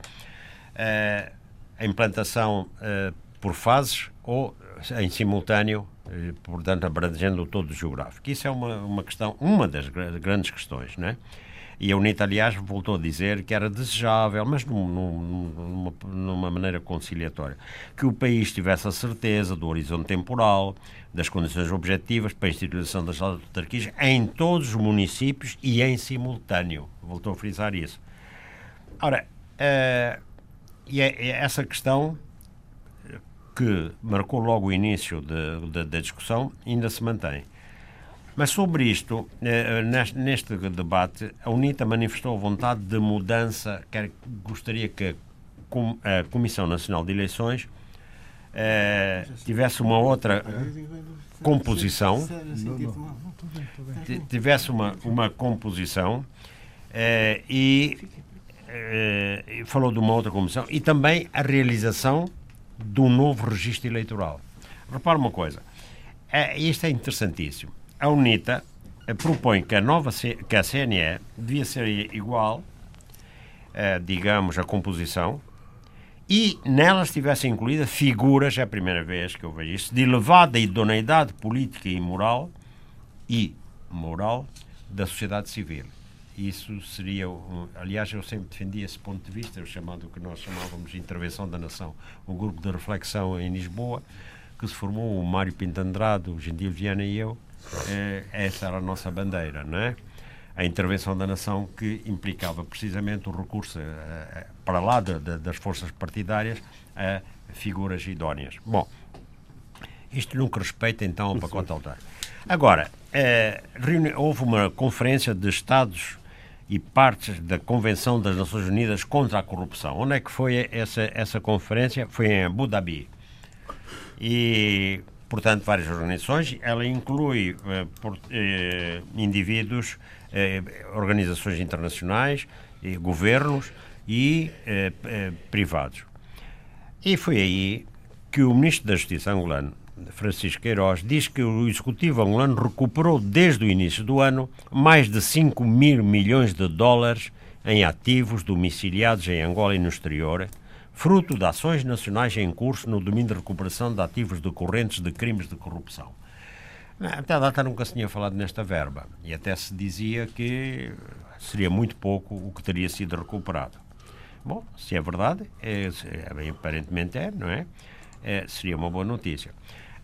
uh, a implantação uh, por fases ou em simultâneo, uh, portanto abrangendo todo o geográfico. Isso é uma, uma questão, uma das grandes questões, não é? E a UNITA, aliás, voltou a dizer que era desejável, mas num, num, numa, numa, maneira conciliatória, que o país tivesse a certeza do horizonte temporal, das condições objetivas para a instituição das autarquias em todos os municípios e em simultâneo. Voltou a frisar isso. Ora, uh, e é, é essa questão que marcou logo o início da discussão ainda se mantém. Mas sobre isto, eh, neste debate, a UNITA manifestou a vontade de mudança, quer, gostaria que a Comissão Nacional de Eleições eh, tivesse uma outra composição, tivesse uma, uma composição eh, e falou de uma outra comissão e também a realização do novo registro eleitoral. Repara uma coisa, isto é interessantíssimo a UNITA propõe que a nova que a CNE devia ser igual, eh, digamos, a composição, e nela estivesse incluída figuras, é a primeira vez que eu vejo isso, de elevada idoneidade política e moral e moral da sociedade civil. Isso seria, aliás, eu sempre defendi esse ponto de vista, o chamado que nós chamávamos de intervenção da nação, um grupo de reflexão em Lisboa, que se formou o Mário Pinto Andrade, o Gentil Viana e eu, é, essa era a nossa bandeira, não é? A intervenção da nação que implicava precisamente o recurso eh, eh, para lá de, de, das forças partidárias a figuras idóneas. Bom, isto nunca respeita então ao pacote altar. Agora, eh, houve uma conferência de Estados e partes da Convenção das Nações Unidas contra a Corrupção. Onde é que foi essa, essa conferência? Foi em Abu Dhabi. E portanto, várias organizações. Ela inclui eh, por, eh, indivíduos, eh, organizações internacionais, governos e privados. E foi aí que o Ministro da Justiça angolano, Francisco Queiroz, diz que o Executivo angolano recuperou desde o início do ano mais de 5 mil milhões de dólares em ativos domiciliados em Angola e no exterior, fruto de ações nacionais em curso no domínio de recuperação de ativos decorrentes de crimes de corrupção. Até a data nunca se tinha falado nesta verba e até se dizia que seria muito pouco o que teria sido recuperado. Bom, se é verdade, é, é, aparentemente é, não é? é? Seria uma boa notícia.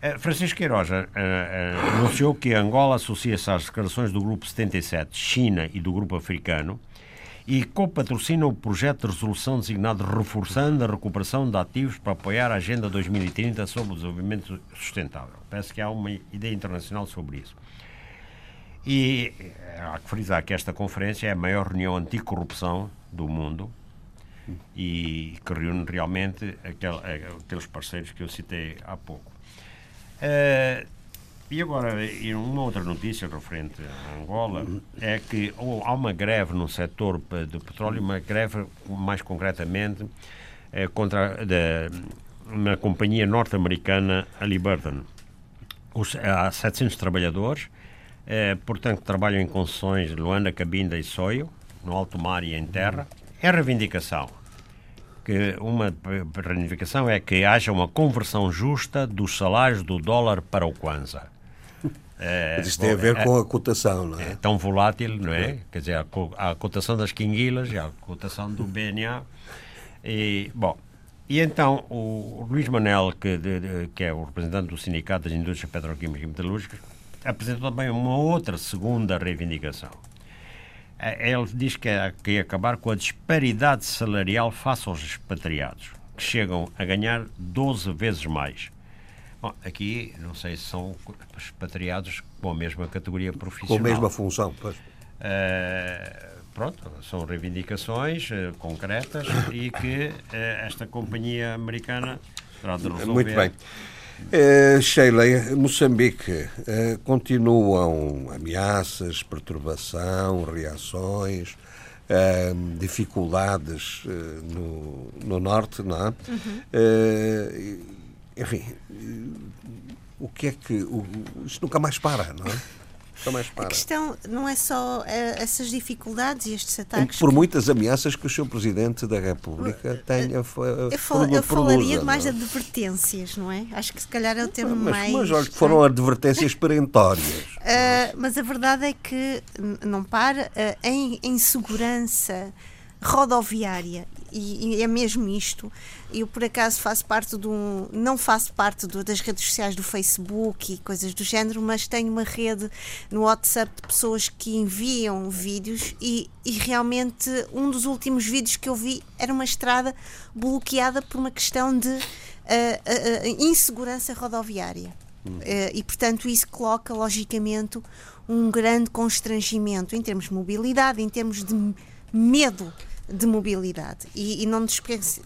É, Francisco Queiroz é, é, anunciou que Angola associa-se às declarações do Grupo 77, China e do Grupo Africano e co-patrocina o projeto de resolução designado Reforçando a Recuperação de Ativos para apoiar a Agenda 2030 sobre o Desenvolvimento Sustentável. Parece que há uma ideia internacional sobre isso. E há que frisar que esta conferência é a maior reunião anticorrupção do mundo e que reúne realmente aqueles parceiros que eu citei há pouco. Uh, e agora, uma outra notícia referente a Angola é que há uma greve no setor do petróleo, uma greve mais concretamente é, contra da, na companhia norte-americana Halliburton. Os, há 700 trabalhadores, é, portanto, trabalham em concessões de Luanda, Cabinda e Soio, no alto mar e em terra. É reivindicação. Que uma reivindicação é que haja uma conversão justa dos salários do dólar para o Kwanza. É, Mas isto tem a ver é, com a cotação, não é? É tão volátil, não é? é. Quer dizer, a, a cotação das quinguilas, a cotação do BNA. E, bom, e então o Luís Manel, que, de, de, que é o representante do Sindicato das Indústrias Petroquímicas e Metalúrgicas, apresentou também uma outra segunda reivindicação. É, ele diz que é, que é acabar com a disparidade salarial face aos expatriados, que chegam a ganhar 12 vezes mais. Bom, aqui não sei se são expatriados com a mesma categoria profissional. Com a mesma função, pois. Uh, pronto, são reivindicações uh, concretas e que uh, esta companhia americana terá de resolver. Muito bem. Uh, Sheila, Moçambique, uh, continuam ameaças, perturbação, reações, uh, dificuldades no, no norte, não é? Uhum enfim, o que é que. O, isto nunca mais para, não é? A questão não é só uh, essas dificuldades e estes ataques. Por que... muitas ameaças que o Sr. Presidente da República uh, tenha. Uh, eu, fal eu falaria de mais não? advertências, não é? Acho que se calhar é o termo mas, mais. Mas olha, foram advertências perentórias. mas a verdade é que não para. em, em segurança rodoviária e, e, é mesmo isto. Eu por acaso faço parte do não faço parte do, das redes sociais do Facebook e coisas do género, mas tenho uma rede no WhatsApp de pessoas que enviam vídeos e, e realmente um dos últimos vídeos que eu vi era uma estrada bloqueada por uma questão de uh, uh, uh, insegurança rodoviária. e portanto isso coloca logicamente um grande constrangimento em termos de mobilidade, em termos de medo de mobilidade. E, e não, nos,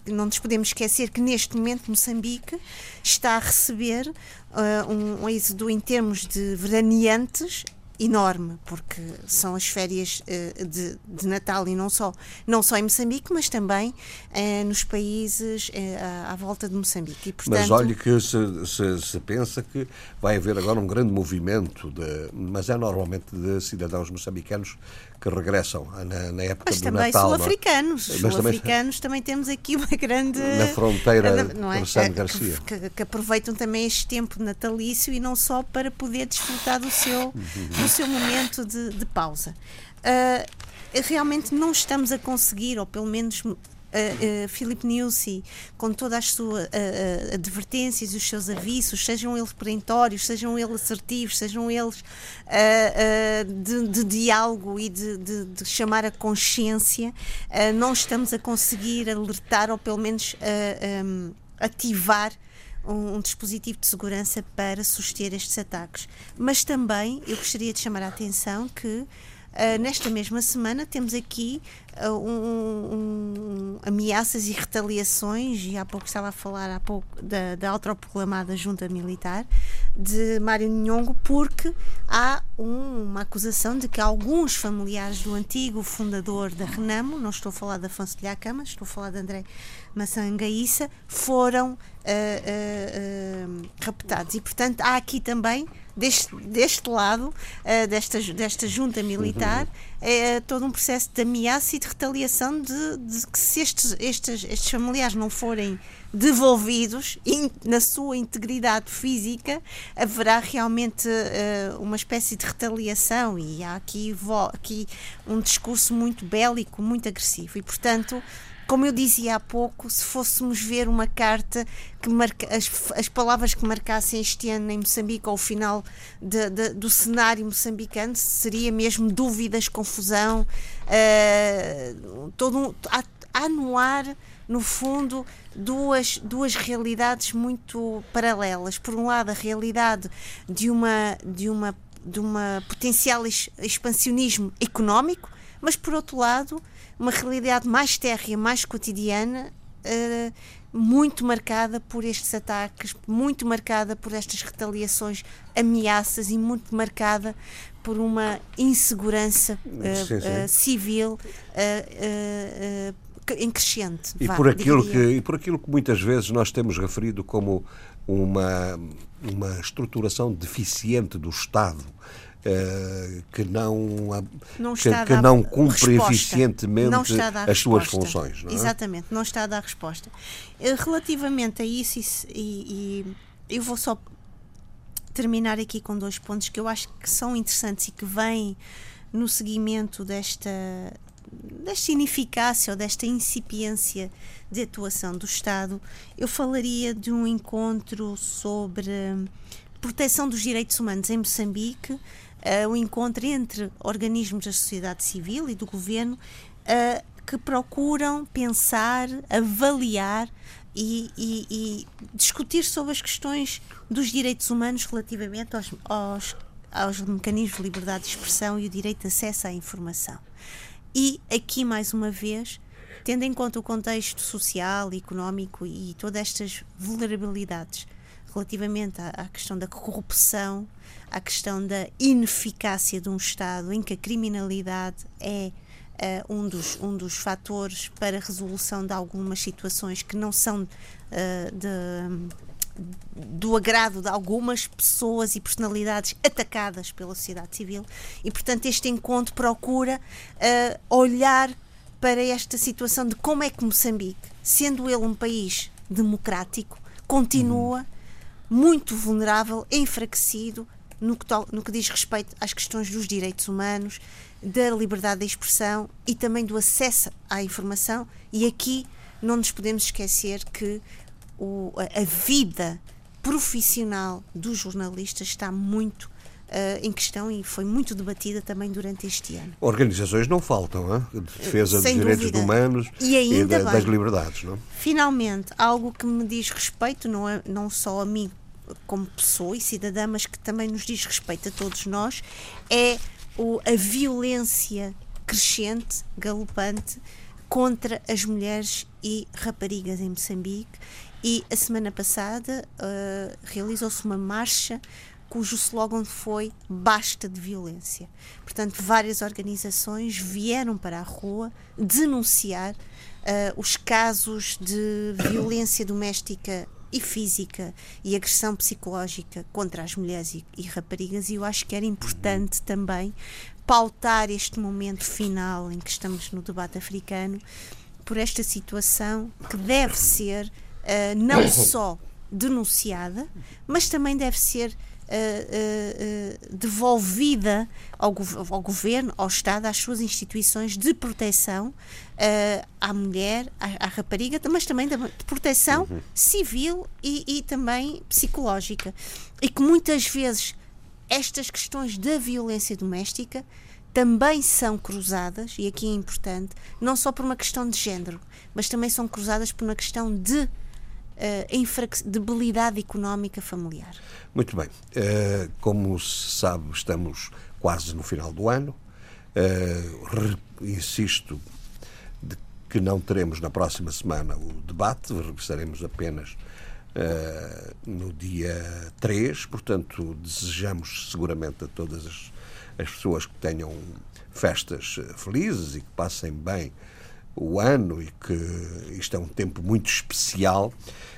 não nos podemos esquecer que neste momento Moçambique está a receber uh, um, um êxodo em termos de veraneantes enorme, porque são as férias uh, de, de, Natal e não só, não só em Moçambique, mas também uh, nos países uh, à, volta de Moçambique. E, portanto... Mas olhe que se, se, se, pensa que vai haver agora um grande movimento, de, mas é normalmente de cidadãos moçambicanos que regressam na, na época mas do Natal. Mas também sul-africanos. Sul-africanos também... temos aqui uma grande... Na fronteira não é? Garcia. Que, que, que, aproveitam também este tempo natalício e não só para poder desfrutar do seu, do seu momento de, de pausa. Uh, realmente não estamos a conseguir, ou pelo menos uh, uh, Philip Nussi, com todas as suas uh, advertências, os seus avisos, sejam eles perentórios, sejam eles assertivos, sejam eles de, de, diálogo e de, de, de, chamar a consciência, não estamos a conseguir alertar ou pelo menos um, ativar um, um, dispositivo de segurança para suster estes ataques. Mas também eu gostaria de chamar a atenção que Uh, nesta mesma semana temos aqui uh, um, um, ameaças e retaliações, e há pouco estava a falar há pouco da, da autoproclamada junta militar de Mário Nhongo, porque há um, uma acusação de que alguns familiares do antigo fundador da Renamo, não estou a falar de Afonso de Lhacama, estou a falar de André Massangaíça, foram uh, raptados. E, portanto, há aqui também deste, deste lado, uh, desta, desta junta militar, é todo um processo de ameaça e de retaliação de, de que se estes, estes, estes familiares não forem devolvidos in, na sua integridade física, haverá realmente uh, uma espécie de retaliação e há aqui, aqui um discurso muito bélico, muito agressivo. E, portanto, como eu dizia há pouco, se fôssemos ver uma carta que marca, as, as palavras que marcassem este ano em Moçambique ao final de, de, do cenário moçambicano, seria mesmo dúvidas, confusão, uh, todo um, há, há no ar, no fundo, duas, duas realidades muito paralelas. Por um lado, a realidade de uma, de uma, de uma potencial expansionismo económico, mas por outro lado, uma realidade mais térrea, mais cotidiana, uh, muito marcada por estes ataques, muito marcada por estas retaliações, ameaças e muito marcada por uma insegurança uh, sim, sim. Uh, civil em crescente. E, vá, por aquilo que, e por aquilo que muitas vezes nós temos referido como uma, uma estruturação deficiente do Estado que não, não que, que não cumpre resposta. eficientemente não as suas funções. Não é? Exatamente, não está a dar resposta. Uh, relativamente a isso, e, e, eu vou só terminar aqui com dois pontos que eu acho que são interessantes e que vêm no seguimento desta, desta ineficácia ou desta incipiência de atuação do Estado. Eu falaria de um encontro sobre proteção dos direitos humanos em Moçambique uh, o encontro entre organismos da sociedade civil e do governo uh, que procuram pensar, avaliar e, e, e, discutir sobre as questões dos direitos humanos relativamente aos, aos, aos mecanismos de liberdade de expressão e o direito de acesso à informação. E aqui, mais uma vez, tendo em conta o contexto social, económico e todas estas vulnerabilidades relativamente à, à questão da corrupção, à questão da ineficácia de um Estado em que a criminalidade é uh, um, dos, um dos fatores para a resolução de algumas situações que não são uh, de do agrado de algumas pessoas e personalidades atacadas pela sociedade civil. E, portanto, este encontro procura uh, olhar para esta situação de como é que Moçambique, sendo ele um país democrático, continua muito vulnerável, enfraquecido no que, no que diz respeito às questões dos direitos humanos, da liberdade de expressão e também do acesso à informação. E aqui não nos podemos esquecer que o, a vida profissional dos jornalistas está muito Uh, em questão e foi muito debatida também durante este ano. Organizações não faltam, hein? de defesa Sem dos direitos humanos e, e da, das liberdades. Não? Finalmente, algo que me diz respeito, não, é, não só a mim como pessoa e cidadã, mas que também nos diz respeito a todos nós, é o, a violência crescente, galopante, contra as mulheres e raparigas em Moçambique. E a semana passada uh, realizou-se uma marcha cujo slogan foi Basta de Violência. Portanto, várias organizações vieram para a rua denunciar uh, os casos de violência doméstica e física e agressão psicológica contra as mulheres e, e raparigas, e eu acho que era importante também pautar este momento final em que estamos no debate africano por esta situação que deve ser uh, não só denunciada, mas também deve ser uh, uh, devolvida ao, ao, governo, ao Estado, às suas instituições de proteção à mulher, à, à, rapariga, mas também de proteção uhum. civil e, e também psicológica. E que muitas vezes estas questões da violência doméstica também são cruzadas, e aqui é importante, não só por uma questão de género, mas também são cruzadas por uma questão de uh, debilidade económica familiar. Muito bem. Uh, como se sabe, estamos quase no final do ano. Uh, insisto de que não teremos na próxima semana o debate, regressaremos apenas uh, no dia 3, portanto, desejamos seguramente a todas as, as pessoas que tenham festas felizes e que passem bem o ano e que isto é um tempo muito especial.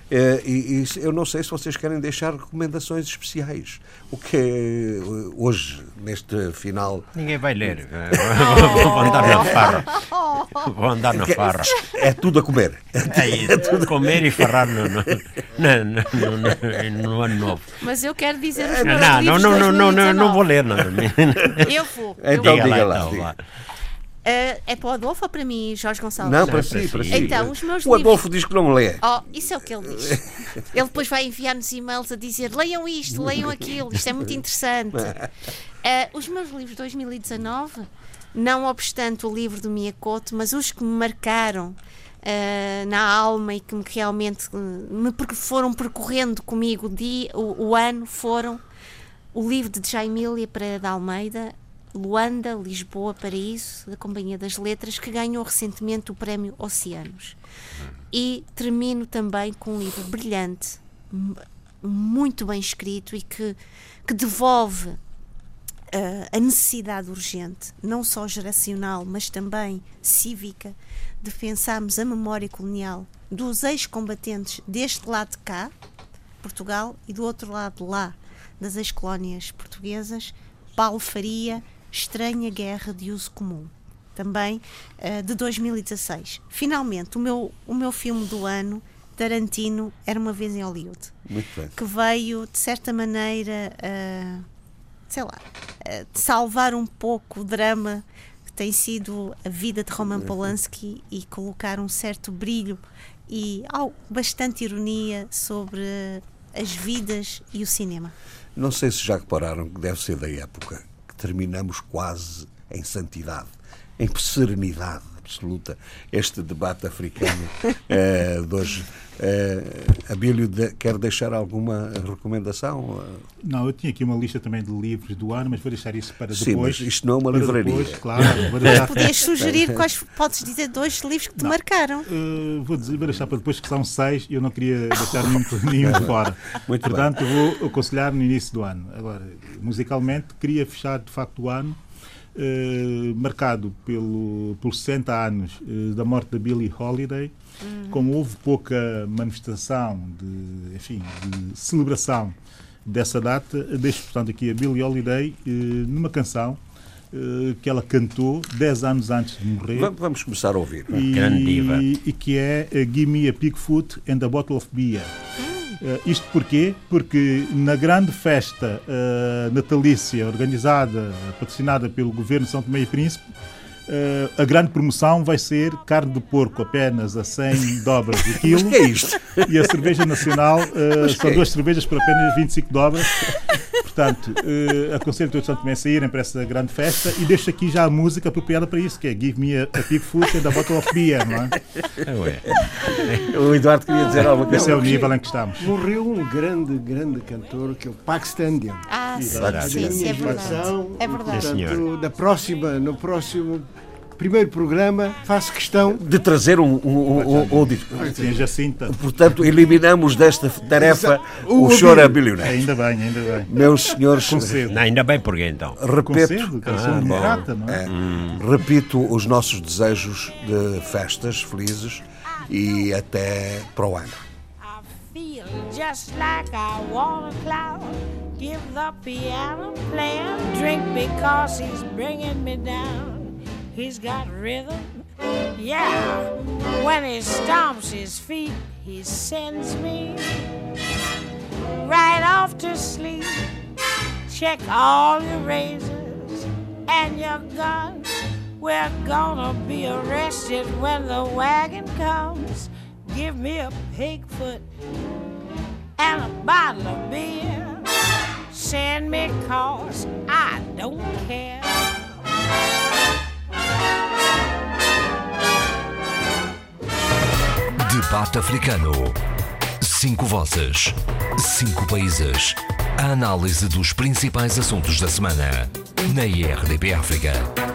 Uh, e, e, eu não sei se vocês querem deixar recomendações especiais. O que é hoje, neste final. Ninguém vai ler. Vou andar na farra. Vou andar na farra. É tudo a comer. É isso. É tudo comer e farrar no, no, no, no, no ano novo. Mas eu quero dizer os meus não, não, não, não, não, não vou ler nada. Eu vou. Então, diga lá. Então, lá. Uh, é para o Adolfo ou para mim, Jorge Gonçalves? Não, para si, para si. Então, os meus o Adolfo diz que não lê. Oh, isso é o que ele diz. ele depois vai enviar-nos e-mails a dizer leiam isto, leiam aquilo, isto é muito interessante. Uh, os meus livros de 2019, não obstante o livro do Miyakoto, mas os que me marcaram uh, na alma e que me realmente me foram percorrendo comigo o, dia, o, o ano foram o livro de Jaimília Pereira de Almeida, Luanda, Lisboa, Paraíso, da Companhia das Letras, que ganhou recentemente o prémio Oceanos. E termino também com um livro brilhante, muito bem escrito e que, que devolve uh, a necessidade urgente, não só geracional, mas também cívica, de pensarmos a memória colonial dos ex-combatentes deste lado de cá, Portugal, e do outro lado lá, das ex-colónias portuguesas, Paulo Faria Estranha Guerra de Uso Comum, também uh, de 2016. Finalmente, o meu, o meu filme do ano, Tarantino, Era uma Vez em Hollywood. Que veio, de certa maneira, uh, sei lá, uh, salvar um pouco o drama que tem sido a vida de Roman Polanski e colocar um certo brilho e oh, bastante ironia sobre as vidas e o cinema. Não sei se já repararam que deve ser da época terminamos quase em santidade, em serenidade absoluta este debate africano uh, de hoje. Uh, Abílio, de, quer deixar alguma recomendação? Não, eu tinha aqui uma lista também de livros do ano, mas vou deixar isso para depois. Sim, mas isto não é uma livraria. Depois, claro, deixar... Podias sugerir quais, podes dizer dois livros que te não, marcaram. Uh, vou, dizer, vou deixar para depois, que são seis, e eu não queria deixar nenhum, nenhum fora. Muito Portanto, bem. vou aconselhar no início do ano. Agora, musicalmente, queria fechar de facto o ano eh, marcado pelo, por 60 anos eh, da morte da Billie Holiday, uhum. como houve pouca manifestação de, enfim, de celebração dessa data, deixo, portanto, aqui a Billie Holiday eh, numa canção que ela cantou 10 anos antes de morrer. Vamos começar a ouvir. E, e que é Give Me a Pigfoot and a Bottle of Beer. Uh, isto porquê? Porque na grande festa uh, natalícia organizada, patrocinada pelo governo de São Tomé e Príncipe, Uh, a grande promoção vai ser carne de porco apenas a 100 dobras o quilo. Que é isto? E a cerveja nacional uh, são duas cervejas por apenas 25 dobras. Portanto, uh, aconselho todos também a saírem para essa grande festa e deixo aqui já a música apropriada para isso, que é Give Me a, a Pig Food and a Bottle of Beer, não é? é o Eduardo queria dizer alguma coisa. Esse é o nível em que estamos. Morreu um grande, grande cantor que é o Pakistandian. Ah, sim, sim, sim, é verdade. É verdade. Portanto, da próxima, no próximo primeiro programa, faço questão de trazer um, um, um, um disco. Jacinta. Portanto, eliminamos desta tarefa o, o choro a bilionário. Ainda bem, ainda bem. Meus senhores. Não, ainda bem porque então. Repito, ah, é? é hum. repito os nossos desejos de festas felizes e até para o ano. Just like I want a cloud, give the piano player drink because he's bringing me down. He's got rhythm. Yeah, when he stomps his feet, he sends me right off to sleep. Check all your razors and your guns. We're gonna be arrested when the wagon comes. Give me a pig foot and a bottle of beer. Send me cause I don't care. Debate Africano. Cinco vozes. Cinco países. A análise dos principais assuntos da semana. Na IRDP África.